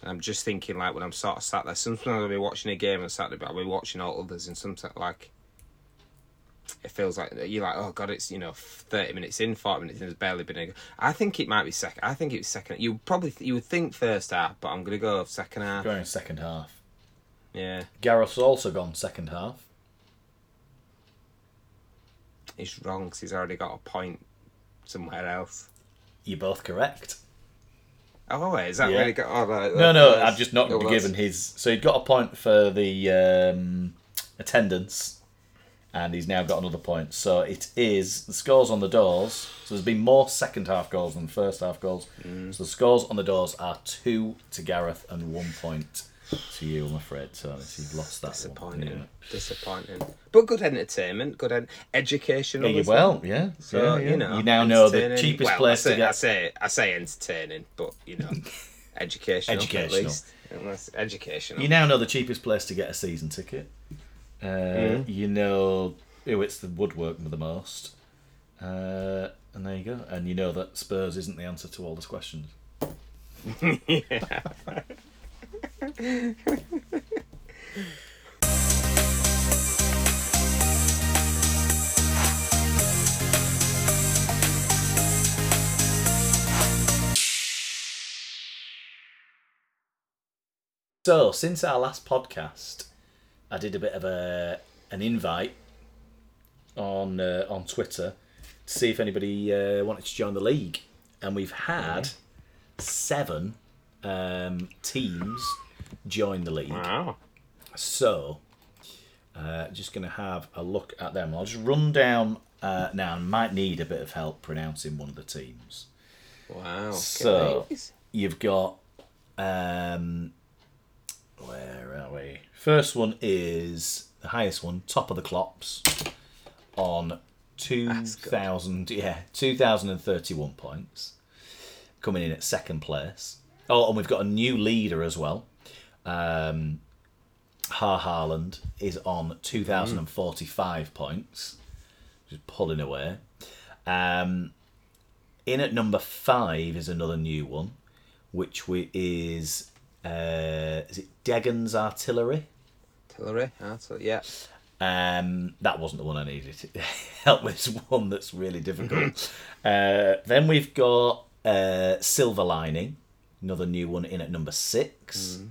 And I'm just thinking, like, when I'm sort of sat there, sometimes I'll be watching a game and sat there, but I'll be watching all others, and sometimes, like, it feels like you're like, oh god, it's you know thirty minutes in, forty minutes in, there's barely been. I think it might be second. I think it was second. You probably you would think first half, but I'm gonna go second half. Going second half. Yeah, Gareth's also gone second half. he's wrong because he's already got a point somewhere else. You're both correct. Oh wait, is that Yeah. he got? Oh, right, No, no, I've just not oh, given his. So he got a point for the um, attendance, and he's now got another point. So it is the scores on the doors. So there's been more second half goals than first half goals. Mm. So the scores on the doors are two to Gareth and one point to you. I'm afraid, Tony. So you've lost that one. Disappointing. Yeah. Disappointing. But good entertainment, good ed- educational. Yeah, well. yeah. So yeah, yeah. you know, you now know the cheapest well, place I say, to I get. say, I say entertaining, but you know, educational. Educational. At least. Unless educational. You now know the cheapest place to get a season ticket. Uh, Mm. You know who it's the woodwork the most. Uh, and there you go. And you know that Spurs isn't the answer to all those questions. So, since our last podcast, I did a bit of a an invite on uh, on Twitter to see if anybody uh, wanted to join the league, and we've had seven um, teams join the league. Wow. So, uh, just going to have a look at them. I'll just run down uh, now. I might need a bit of help pronouncing one of the teams. Wow. So you've got um, where are we? First one is the highest one, top of the clops, on two thousand. Yeah, two thousand and thirty-one points, coming in at second place. Oh, and we've got a new leader as well. Um, Har Harland is on two thousand and forty-five points, just pulling away. Um, in at number five is another new one, which we is uh, is it Degan's Artillery? Artillery. Artillery. Yeah. Um, that wasn't the one I needed to help with. It's one that's really difficult. uh, then we've got uh, Silver Lining, another new one in at number six.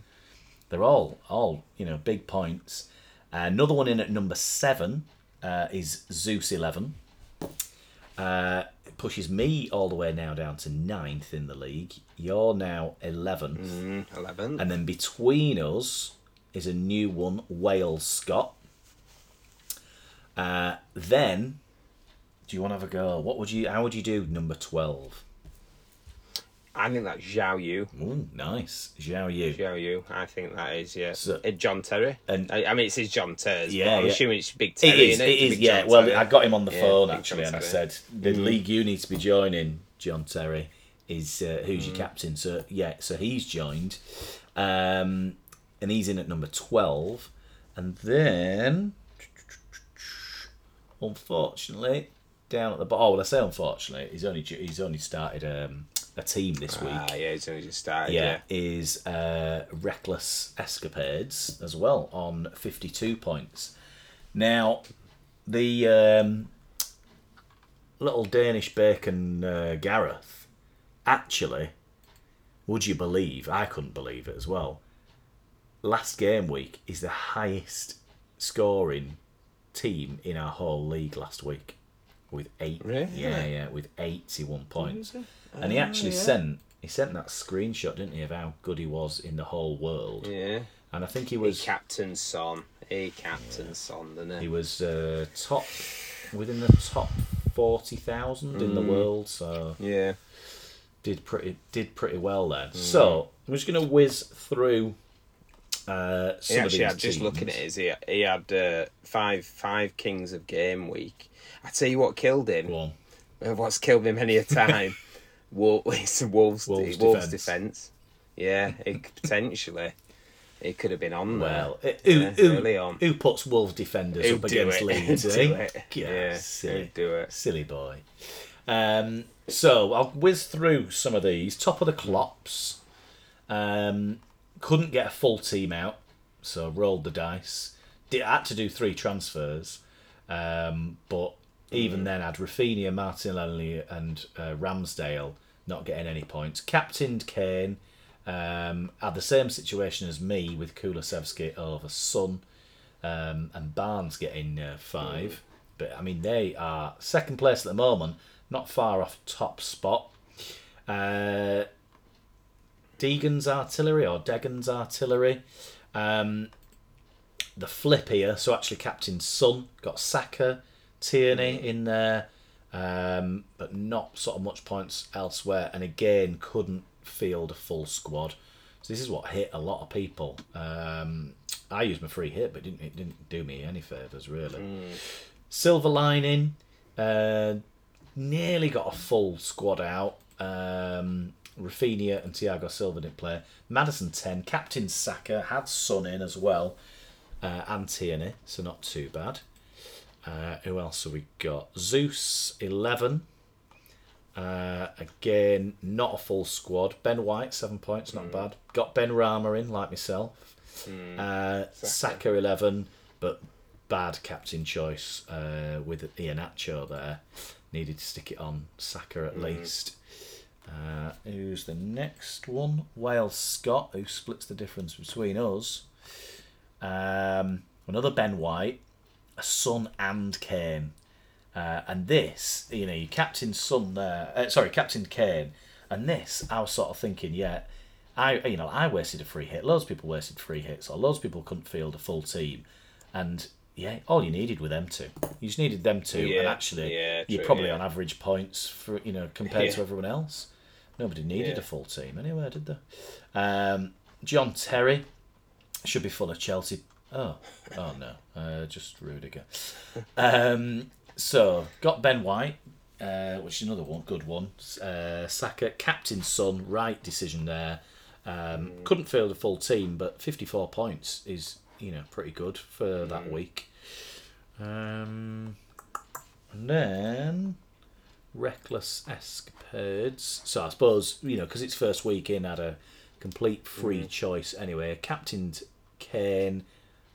They're all all you know big points. another one in at number seven uh, is Zeus Eleven. Uh, it pushes me all the way now down to ninth in the league. You're now eleventh. Mm, Eleven. And then between us is a new one, Wales Scott. Uh, then, do you want to have a go? What would you? How would you do number twelve? I think that's Zhao Yu. Ooh, nice, Zhao Yu. Zhao Yu. I think that is yeah. So- Uh, John Terry. And- I, I mean, it says John Terry. Yeah, I'm yeah. assuming it's Big It Terry. is. innit? It It's Yeah. John Well, Terry. I got him on the Yeah, phone actually, and I said the league you need to be joining, John Terry, is uh, who's your captain. So yeah, so he's joined, um, and he's in at number twelve, and then unfortunately down at the bottom. Oh, well, I say unfortunately, he's only he's only started um, a team this week Ah, yeah, he's only just started. yeah, Yeah. is uh, Reckless Escapades as well on 52 points. Now, the um, little Danish bacon uh, Gareth, actually, would you believe, I couldn't believe it as well, last game week is the highest scoring team in our whole league last week with eight. Really? Yeah, yeah, with 81 points. And he actually sent he sent that screenshot, didn't he, of how good he was in the whole world. Yeah. And I think he He was captain Son. He captain Son, didn't he he? was uh, top within the top forty thousand in the world, so Yeah. did pretty did pretty well then. So I'm just gonna whiz through uh, some He of actually these had just looking at his. He, he had uh, five five Kings of Game Week. I tell you what killed him. Uh, What's killed him many a time? Wolves, it's Wolves, Wolves defence. Yeah, it, potentially. It could have been on there. Well, who, who, early on. who puts Wolves defenders Who'd up against it? Leeds? Who'd eh? do it? Yeah, Yeah, silly, do it? silly boy. Um, so I'll whiz through some of these. Top of the clops. Um, couldn't get a full team out, so rolled the dice. Did, had to do three transfers. Um, but even then, I had Rafinha, Martinelli, and uh, Ramsdale not getting any points. Captained Kane um, had the same situation as me with Kulusevski over Son um, and Barnes getting uh, five. But I mean, they are second place at the moment, not far off top spot. Uh, Deegan's artillery or Degan's artillery. Um, the flip here, so actually Captain Son got Saka, Tierney in there, um, but not sort of much points elsewhere, and again couldn't field a full squad. So this is what hit a lot of people. Um, I used my free hit, but it didn't, it didn't do me any favours really. Silver lining, uh, nearly got a full squad out. Um, Rafinha and Thiago Silva didn't play. Maddison 10. Captain Saka had Son in as well. Uh, and Tierney, so not too bad. Uh, who else have we got? Zeus 11. Uh, again, not a full squad. Ben White, 7 points, not bad. Got Benrahma in, like myself. Uh, Saka 11, but bad captain choice uh, with Iheanacho there. Needed to stick it on Saka at least. Uh, who's the next one? Wales Scott, who splits the difference between us. Um, another Ben White, Son and Kane. Uh, and this, you know, you captain Son there. Uh, sorry, Captain Kane. And this, I was sort of thinking, yeah, I you know I wasted a free hit. Loads of people wasted free hits, or loads of people couldn't field a full team. And yeah, all you needed were them two. You just needed them two, and actually, yeah, you're probably yeah. on average points for you know compared to everyone else. Nobody needed Yeah. a full team anyway, did they? Um, John Terry should be full of Chelsea. Oh, oh no, uh, just Rudiger. Um, so got Ben White, uh, which is another one, good one. Uh, Saka, captain son, right decision there. Um, Couldn't field a full team, but 54 points is you know pretty good for that week. Um, and then reckless escapades. So I suppose you know because it's first week in, had a complete free choice anyway. Captained Kane,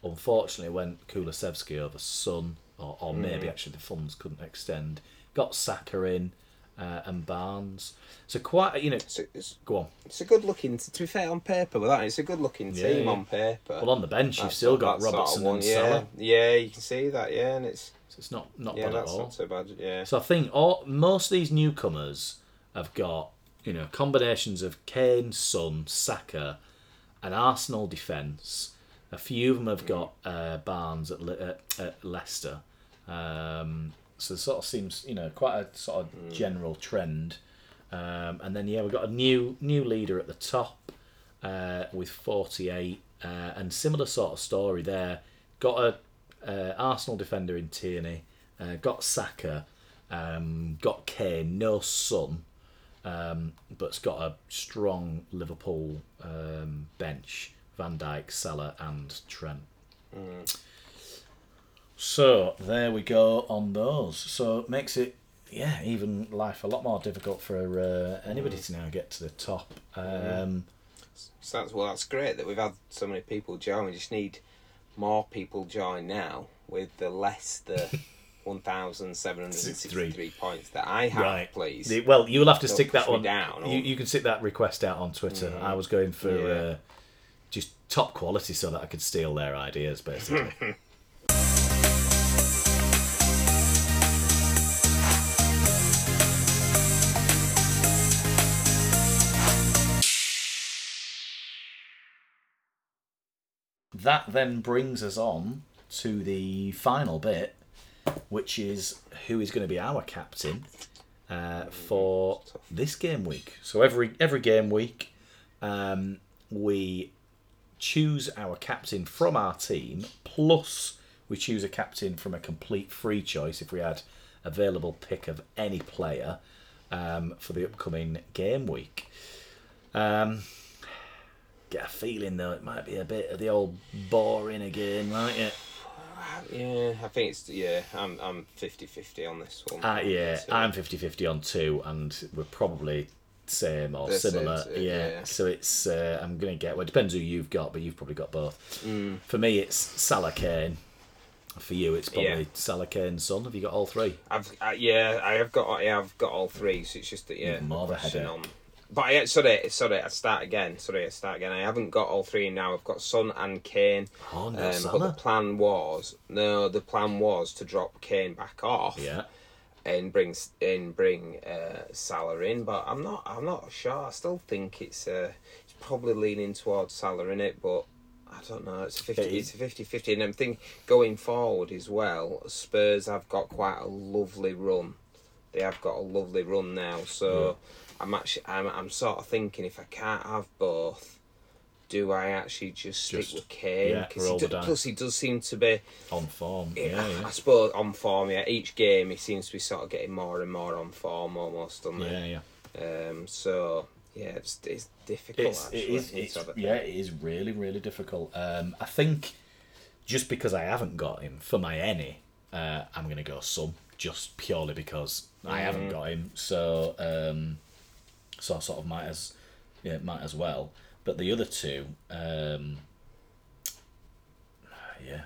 unfortunately went Kulusevski over Son, or, or maybe actually the funds couldn't extend. Got Saka in uh, and Barnes. So quite you know. It's it's, Go on. it's a good looking. To be fair, on paper, with that, it's a good looking Yeah, team yeah. on paper. Well, on the bench you've still got that sort of Robertson and yeah, Salah. yeah, you can see that, yeah, and it's So it's not not yeah, bad at all. not so bad, yeah. So I think all most of these newcomers have got you know combinations of Kane, Son, Saka, and Arsenal defence. A few of them have got uh, Barnes at, Le- at, Leicester. Um, so it sort of seems you know quite a sort of general trend. Um, and then yeah, we've got a new new leader at the top uh, with 48, uh, and similar sort of story there. Got a uh, Arsenal defender in Tierney, uh, got Saka, um, got Kane, no Son, um, but's got a strong Liverpool um, bench: Van Dijk, Salah, and Trent. So there we go on those. So it makes it yeah even life a lot more difficult for uh, anybody to now get to the top. Um, So that's well, that's great that we've had so many people join. We just need more people join now with the less the one thousand seven hundred and sixty-three points that I have, Right. please. The- well, you'll have to stick that one down, or- You, you can stick that request out on Twitter. I was going for Yeah. uh, top quality so that I could steal their ideas, basically. that then brings us on to the final bit, which is who is going to be our captain uh, for this game week. So every every game week, um, we choose our captain from our team, plus we choose a captain from a complete free choice if we had available pick of any player um, for the upcoming game week. Um, get a feeling though it might be a bit of the old boring again, might it? yeah, I think it's yeah. I'm I'm 50-50 on this one. Uh, yeah, I'm 50-50 on two, and we're probably same or The same, similar. uh, yeah. yeah. so it's uh, I'm gonna get. Well, it depends who you've got, but you've probably got both. Mm. For me, it's Salah Kane. For you, it's probably Yeah. Salah, Kane, Son. Have you got all three? I've uh, yeah, I have got yeah, I've got all three. So it's just that yeah, more of a headache. on. But yeah, sorry, sorry, I start again. Sorry, I start again. I haven't got all three now. I've got Son and Kane. Oh, no um, but the plan was no, the plan was to drop Kane back off. Yeah. And bring and bring uh, Salah in, but I'm not. I'm not sure. I still think it's uh, it's probably leaning towards Salah in it, but I don't know. It's a 50, it's a 50 50. and I'm thinking going forward as well. Spurs have got quite a lovely run. They have got a lovely run now, so I'm actually I'm I'm sort of thinking if I can't have both. Do I actually just stick Just- with Kane? yeah, he do, plus he does seem to be On form. yeah, Yeah. I suppose on form. Yeah, each game he seems to be sort of getting more and more on form, almost, doesn't Yeah, yeah. Um, so yeah, it's, it's difficult. It's, actually, it is, it's, yeah, it is really, really difficult. Um, I think just because I haven't got him for my any, uh, I'm going to go some just purely because I haven't got him. So, um, so I sort of might as, yeah, might as well. But the other two, um, yeah,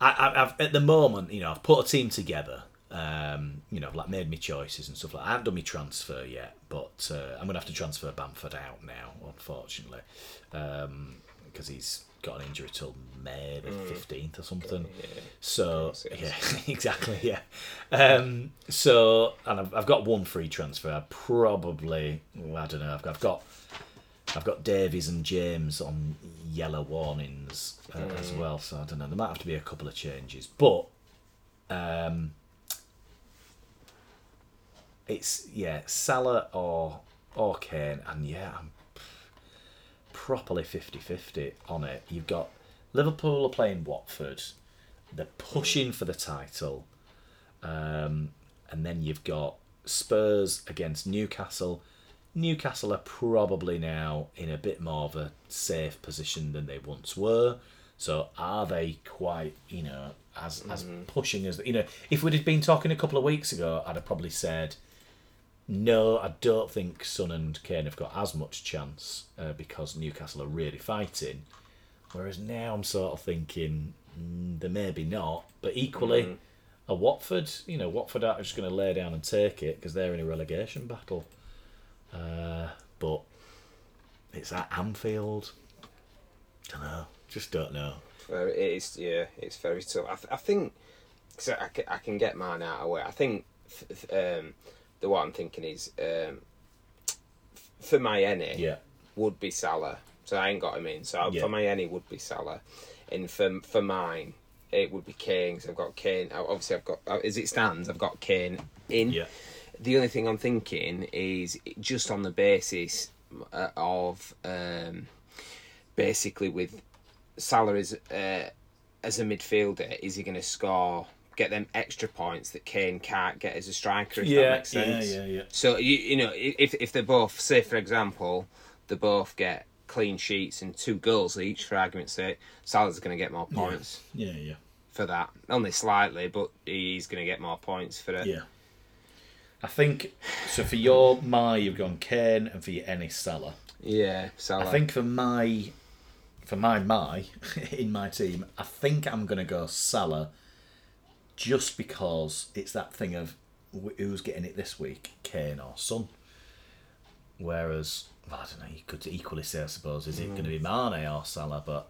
I, I, I've at the moment, you know, I've put a team together. Um, you know, I've like made my choices and stuff like. I haven't done my transfer yet, but uh, I'm gonna have to transfer Bamford out now, unfortunately, because he's got an injury till May the fifteenth or something. So yeah, exactly, yeah. Um, so and I've, I've got one free transfer. I probably, well, I don't know. I've got, I've got I've got Davies and James on yellow warnings uh, as well, so I don't know. There might have to be a couple of changes, but um, it's yeah, Salah or or Kane, and yeah, I'm properly 50-50 on it. You've got Liverpool are playing Watford, they're pushing for the title, um, and then you've got Spurs against Newcastle. Newcastle are probably now in a bit more of a safe position than they once were. So are they quite, you know, as as pushing as you know? If we'd have been talking a couple of weeks ago, I'd have probably said, no, I don't think Son and Kane have got as much chance uh, because Newcastle are really fighting. Whereas now I'm sort of thinking mm, they maybe not, but equally, a Watford, you know, Watford are just going to lay down and take it because they're in a relegation battle. Uh, but it's at Anfield. Don't know. Just don't know. Very, it is, yeah, it's very tough. I, th- I think cause I, can, I can get mine out of the way. I think um, the what I'm thinking is um, f- for my any Yeah. would be Salah. So I ain't got him in. So Yeah. for my any would be Salah, and for for mine it would be Kane. So I've got Kane. Obviously, I've got uh, as it stands, I've got Kane in. Yeah. The only thing I'm thinking is just on the basis uh, of um, basically with Salah's as uh, as a midfielder, is he going to score? Get them extra points that Kane can't get as a striker. If that Yeah, makes sense. yeah, yeah, yeah. So you you know if if they both say for example they both get clean sheets and two goals each for argument's sake, Salah's going to get more points Yeah, yeah. for that. Only slightly, but he's going to get more points for it. Yeah. I think so. For your my, you've gone Kane, and for your any Salah. Yeah, Salah. I think for my, for my my in my team, I think I'm gonna go Salah, just because it's that thing of who's getting it this week, Kane or Son. Whereas well, I don't know, you could equally say, I suppose, is it going to be Mane or Salah? But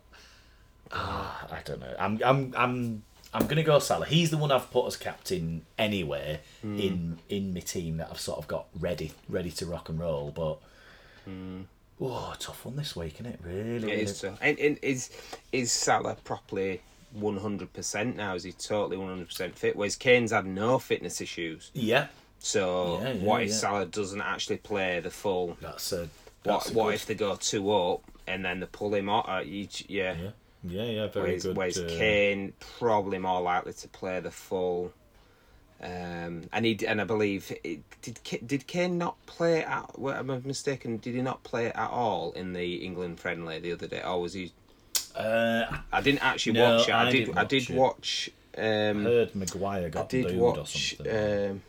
ah, I don't know. I'm I'm I'm I'm gonna go Salah. He's the one I've put as captain anyway in in my team that I've sort of got ready ready to rock and roll. But oh, tough one this week, isn't it? Really, it is tough. And, and is is Salah properly one hundred percent now? Is he totally one hundred percent fit? Whereas Kane's had no fitness issues. Yeah, So Yeah, yeah, what if yeah. Salah doesn't actually play the full? that's a. What a what good- if they go two up and then they pull him out? Uh, each, yeah. Yeah, yeah. Very Whereas, good. whereas uh, Kane probably more likely to play the full. Um, and he and I believe it, did did Kane not play at? Well, am I mistaken? Did he not play at all in the England friendly the other day? Or was he? Uh, I didn't actually No, watch it. I, I did. I did watch. I Um, heard Maguire I got did booed or watch. something. Um,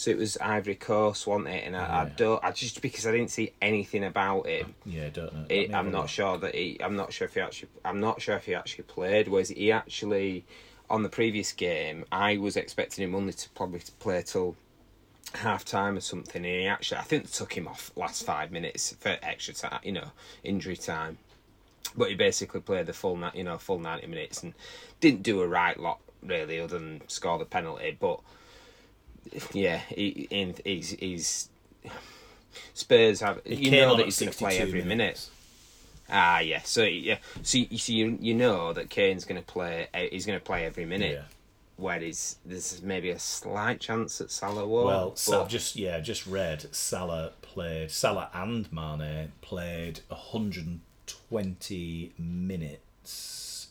So it was Ivory Coast, wasn't it? And I, I don't, I just because I didn't see anything about him. Yeah, don't know. It, I'm not sure that he. I'm not sure if he actually. I'm not sure if he actually played. Was he actually on the previous game? I was expecting him only to probably to play till half time or something. And he actually, I think they took him off last five minutes for extra time. You know, injury time. But he basically played the full, you know, full ninety minutes and didn't do a right lot really, other than score the penalty. But yeah, he, in, he's he's Spurs have. He you know that he's going to play 62 every minute. Ah, yeah. So yeah, so you see, you, you know that Kane's going to play. eh, He's going to play every minute. Yeah. Whereas there's maybe a slight chance that Salah will. Well, so just yeah, just read Salah played Salah and Mane played 120 minutes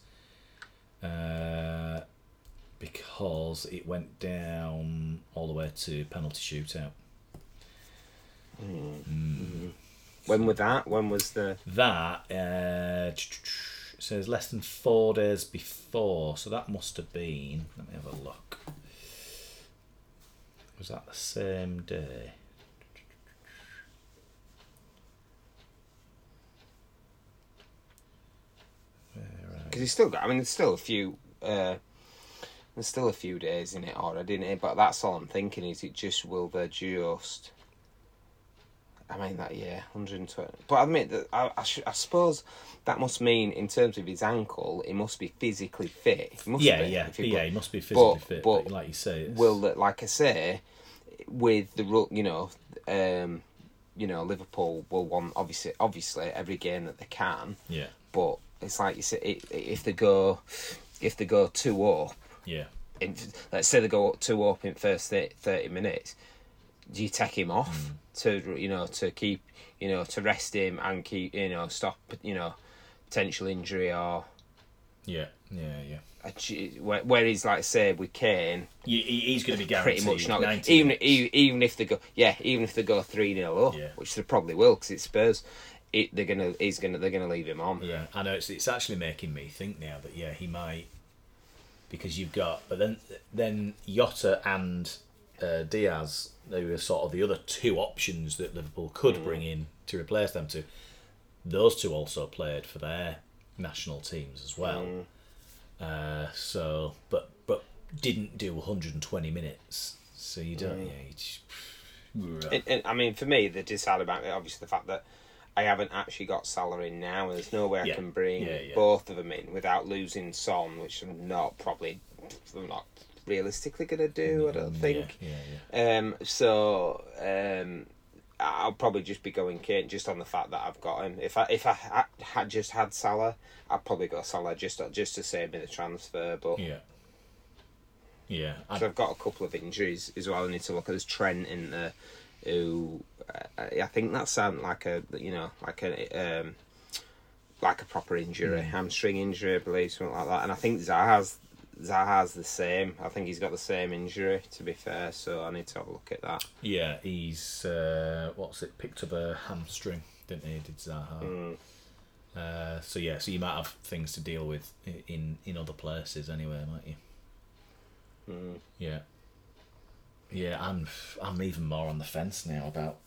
uh, because it went down all the way to penalty shootout. when was that? When was the? That uh, says less than four days before, so that must have been. Let me have a look. Was that the same day? Because he's still got. I mean, there's still a few. Uh, there's still a few days in it already, isn't it? But that's all I'm thinking. Is it just will they just? I mean that yeah, 120. But I admit that I I, sh- I suppose that must mean in terms of his ankle, he must be physically fit. He must Yeah, be, yeah, he yeah. He must be physically but- fit, but like you say, it's, will that like I say, with the you know, um, you know Liverpool will want obviously obviously every game that they can, yeah, but it's like you say i- if they go if they go two up yeah, in, let's say they go two up in first 30 minutes do you take him off mm. to you know to keep you know to rest him and keep you know stop you know potential injury or yeah, yeah, yeah. where, where he's like say with Kane he- he's going to be pretty much not 90 even even if they go yeah even if they go 3 0 up Yeah. which they probably will because it's Spurs it, they're gonna he's gonna they're gonna leave him on Yeah, I know. It's it's actually making me think now that yeah, he might because you've got, but then then Jota and uh, Diaz, they were sort of the other two options that Liverpool could Mm. bring in to replace them to Those two also played for their national teams as well. Mm. Uh, so, but but didn't do 120 minutes. So you Mm. don't. Yeah, you just, And, and, I mean, for me, the decide about it, obviously, the fact that I haven't actually got Salah in now, and there's no way I can bring Yeah, yeah. both of them in without losing Son, which I'm not probably, I'm not realistically going to do, I don't think. yeah, yeah. Um, so um, I'll probably just be going Kane just on the fact that I've got him. If I if I ha- had just had Salah, I'd probably go Salah just just to save me the transfer. But Yeah. Yeah. so I've got a couple of injuries as well. I need to look at. There's Trent in there, who uh, I think that sounds like a you know like a um, like a proper injury, hamstring injury, I believe, something like that. And I think Zaha's Zaha's the same. I think he's got the same injury. To be fair, so I need to have a look at that. Yeah, he's uh, what's it? Picked up a hamstring, didn't he? Did Zaha? Mm. Uh, so yeah, so you might have things to deal with in in other places anyway, might you? Mm. Yeah. Yeah, I'm I'm even more on the fence now about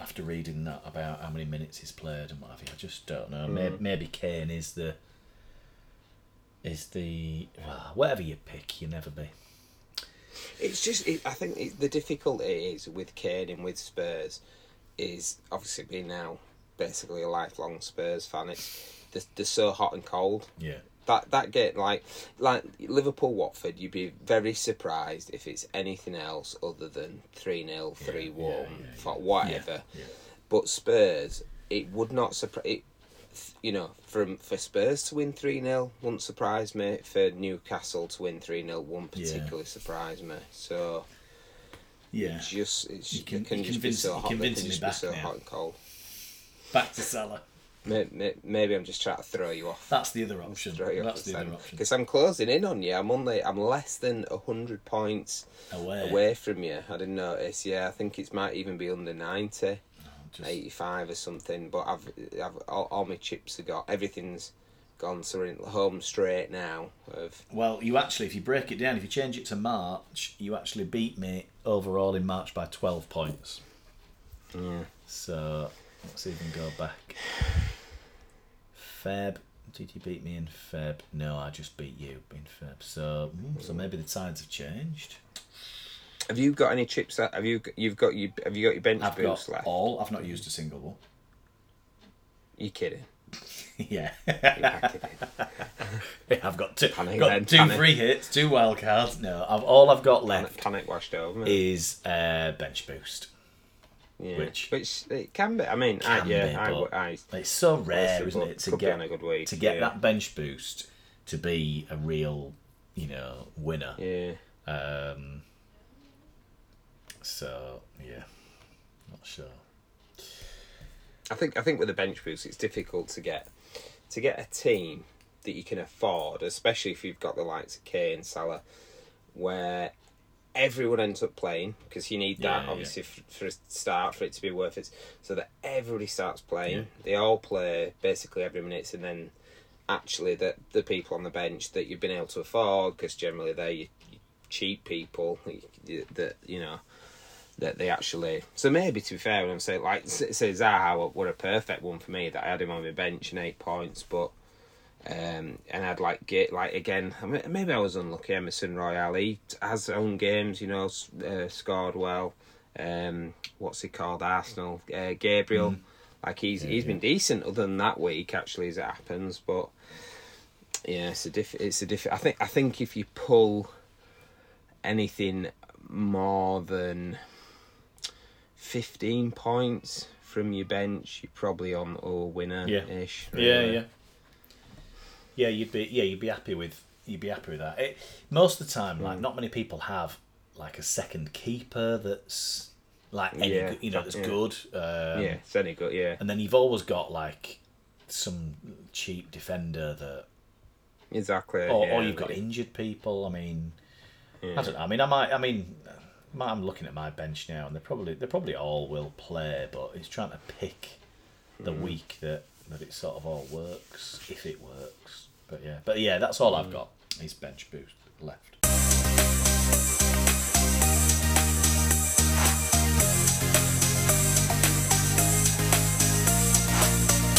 after reading that about how many minutes he's played and what have you. I just don't know. Maybe, mm. maybe Kane is the is the well, whatever you pick, you never be. It's just, it, I think it, the difficulty is with Kane and with Spurs is obviously being now basically a lifelong Spurs fan. It's they're, they're so hot and cold. Yeah. That that game like like Liverpool Watford, you'd be very surprised if it's anything else other than 3 0, 3 1, yeah, yeah. whatever. Yeah. But Spurs, it would not surprise. It, you know, from for Spurs to win 3 0 wouldn't surprise me. For Newcastle to win 3 0 wouldn't Yeah. particularly surprise me. So Yeah. it's just it's, You can- it can you just be so hot. It can convincing just be so now. hot and cold. Back to Salah. Maybe, maybe I'm just trying to throw you off. That's the other option. Throw you off That's the other option. Because I'm closing in on you. I'm only I'm less than hundred points Away. away from you. I didn't notice. Yeah, I think it might even be under ninety. Oh, just- 85 or something but I've, I've all, all my chips have got everything's gone so we're in home straight now. Of Well, you actually, if you break it down, if you change it to March, you actually beat me overall in March by 12 points. yeah, So let's even go back. Feb. Did you beat me in Feb? No, I just beat you in Feb. So, mm, so maybe the tides have changed. have you got any chips? That, have you you've got you have you got your bench I've boost got left? all. I've not used a single one. You kidding? yeah. You're. I've got two. Panic got then, two panic. free hits, two wild cards. No, I've, all I've got left Panic washed over is uh, bench boost. Yeah. which- which it can be. I mean, I, yeah, I, I, It's so rare, isn't it, to get a good week, to get yeah. that bench boost to be a real, you know, winner. yeah. Um, so yeah, not sure. I think I think with the bench boost, it's difficult to get to get a team that you can afford, especially if you've got the likes of Kane, Salah, where everyone ends up playing because you need that Yeah, obviously f for a start for it to be worth it. So that everybody starts playing, they all play basically every minute, and then actually the the people on the bench that you've been able to afford because generally they're your, your cheap people that you know that they actually. So maybe to be fair, when I'm saying like say say Zaha were a perfect one for me that I had him on my bench and eight points, but um, and I'd like get like again. I mean, maybe I was unlucky. Emerson Royal he has own games, you know, uh, scored well. Um, what's he called? Arsenal. Uh, Gabriel. Like he's he's been decent other than that week actually as it happens, but yeah, it's a diff. It's a diff. I think I think if you pull anything more than 15 points from your bench, you're probably on all winner Yeah. ish. Yeah, yeah, yeah. You'd be yeah, you'd be happy with you'd be happy with that. It, most of the time, like not many people have like a second keeper that's like any, Yeah, good- you know that's yeah. good. Um, yeah, it's any good, yeah. And then you've always got like some cheap defender that, Exactly. or, yeah, or you've got injured people. I mean. I don't know. I mean, I might. I mean, I'm looking at my bench now, and they're probably they probably all will play, but it's trying to pick the Mm. week that that it sort of all works, if it works. But yeah, but yeah, that's all Mm. I've got. Is bench boost left.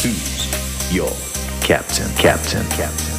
Who's your captain? Captain. Captain.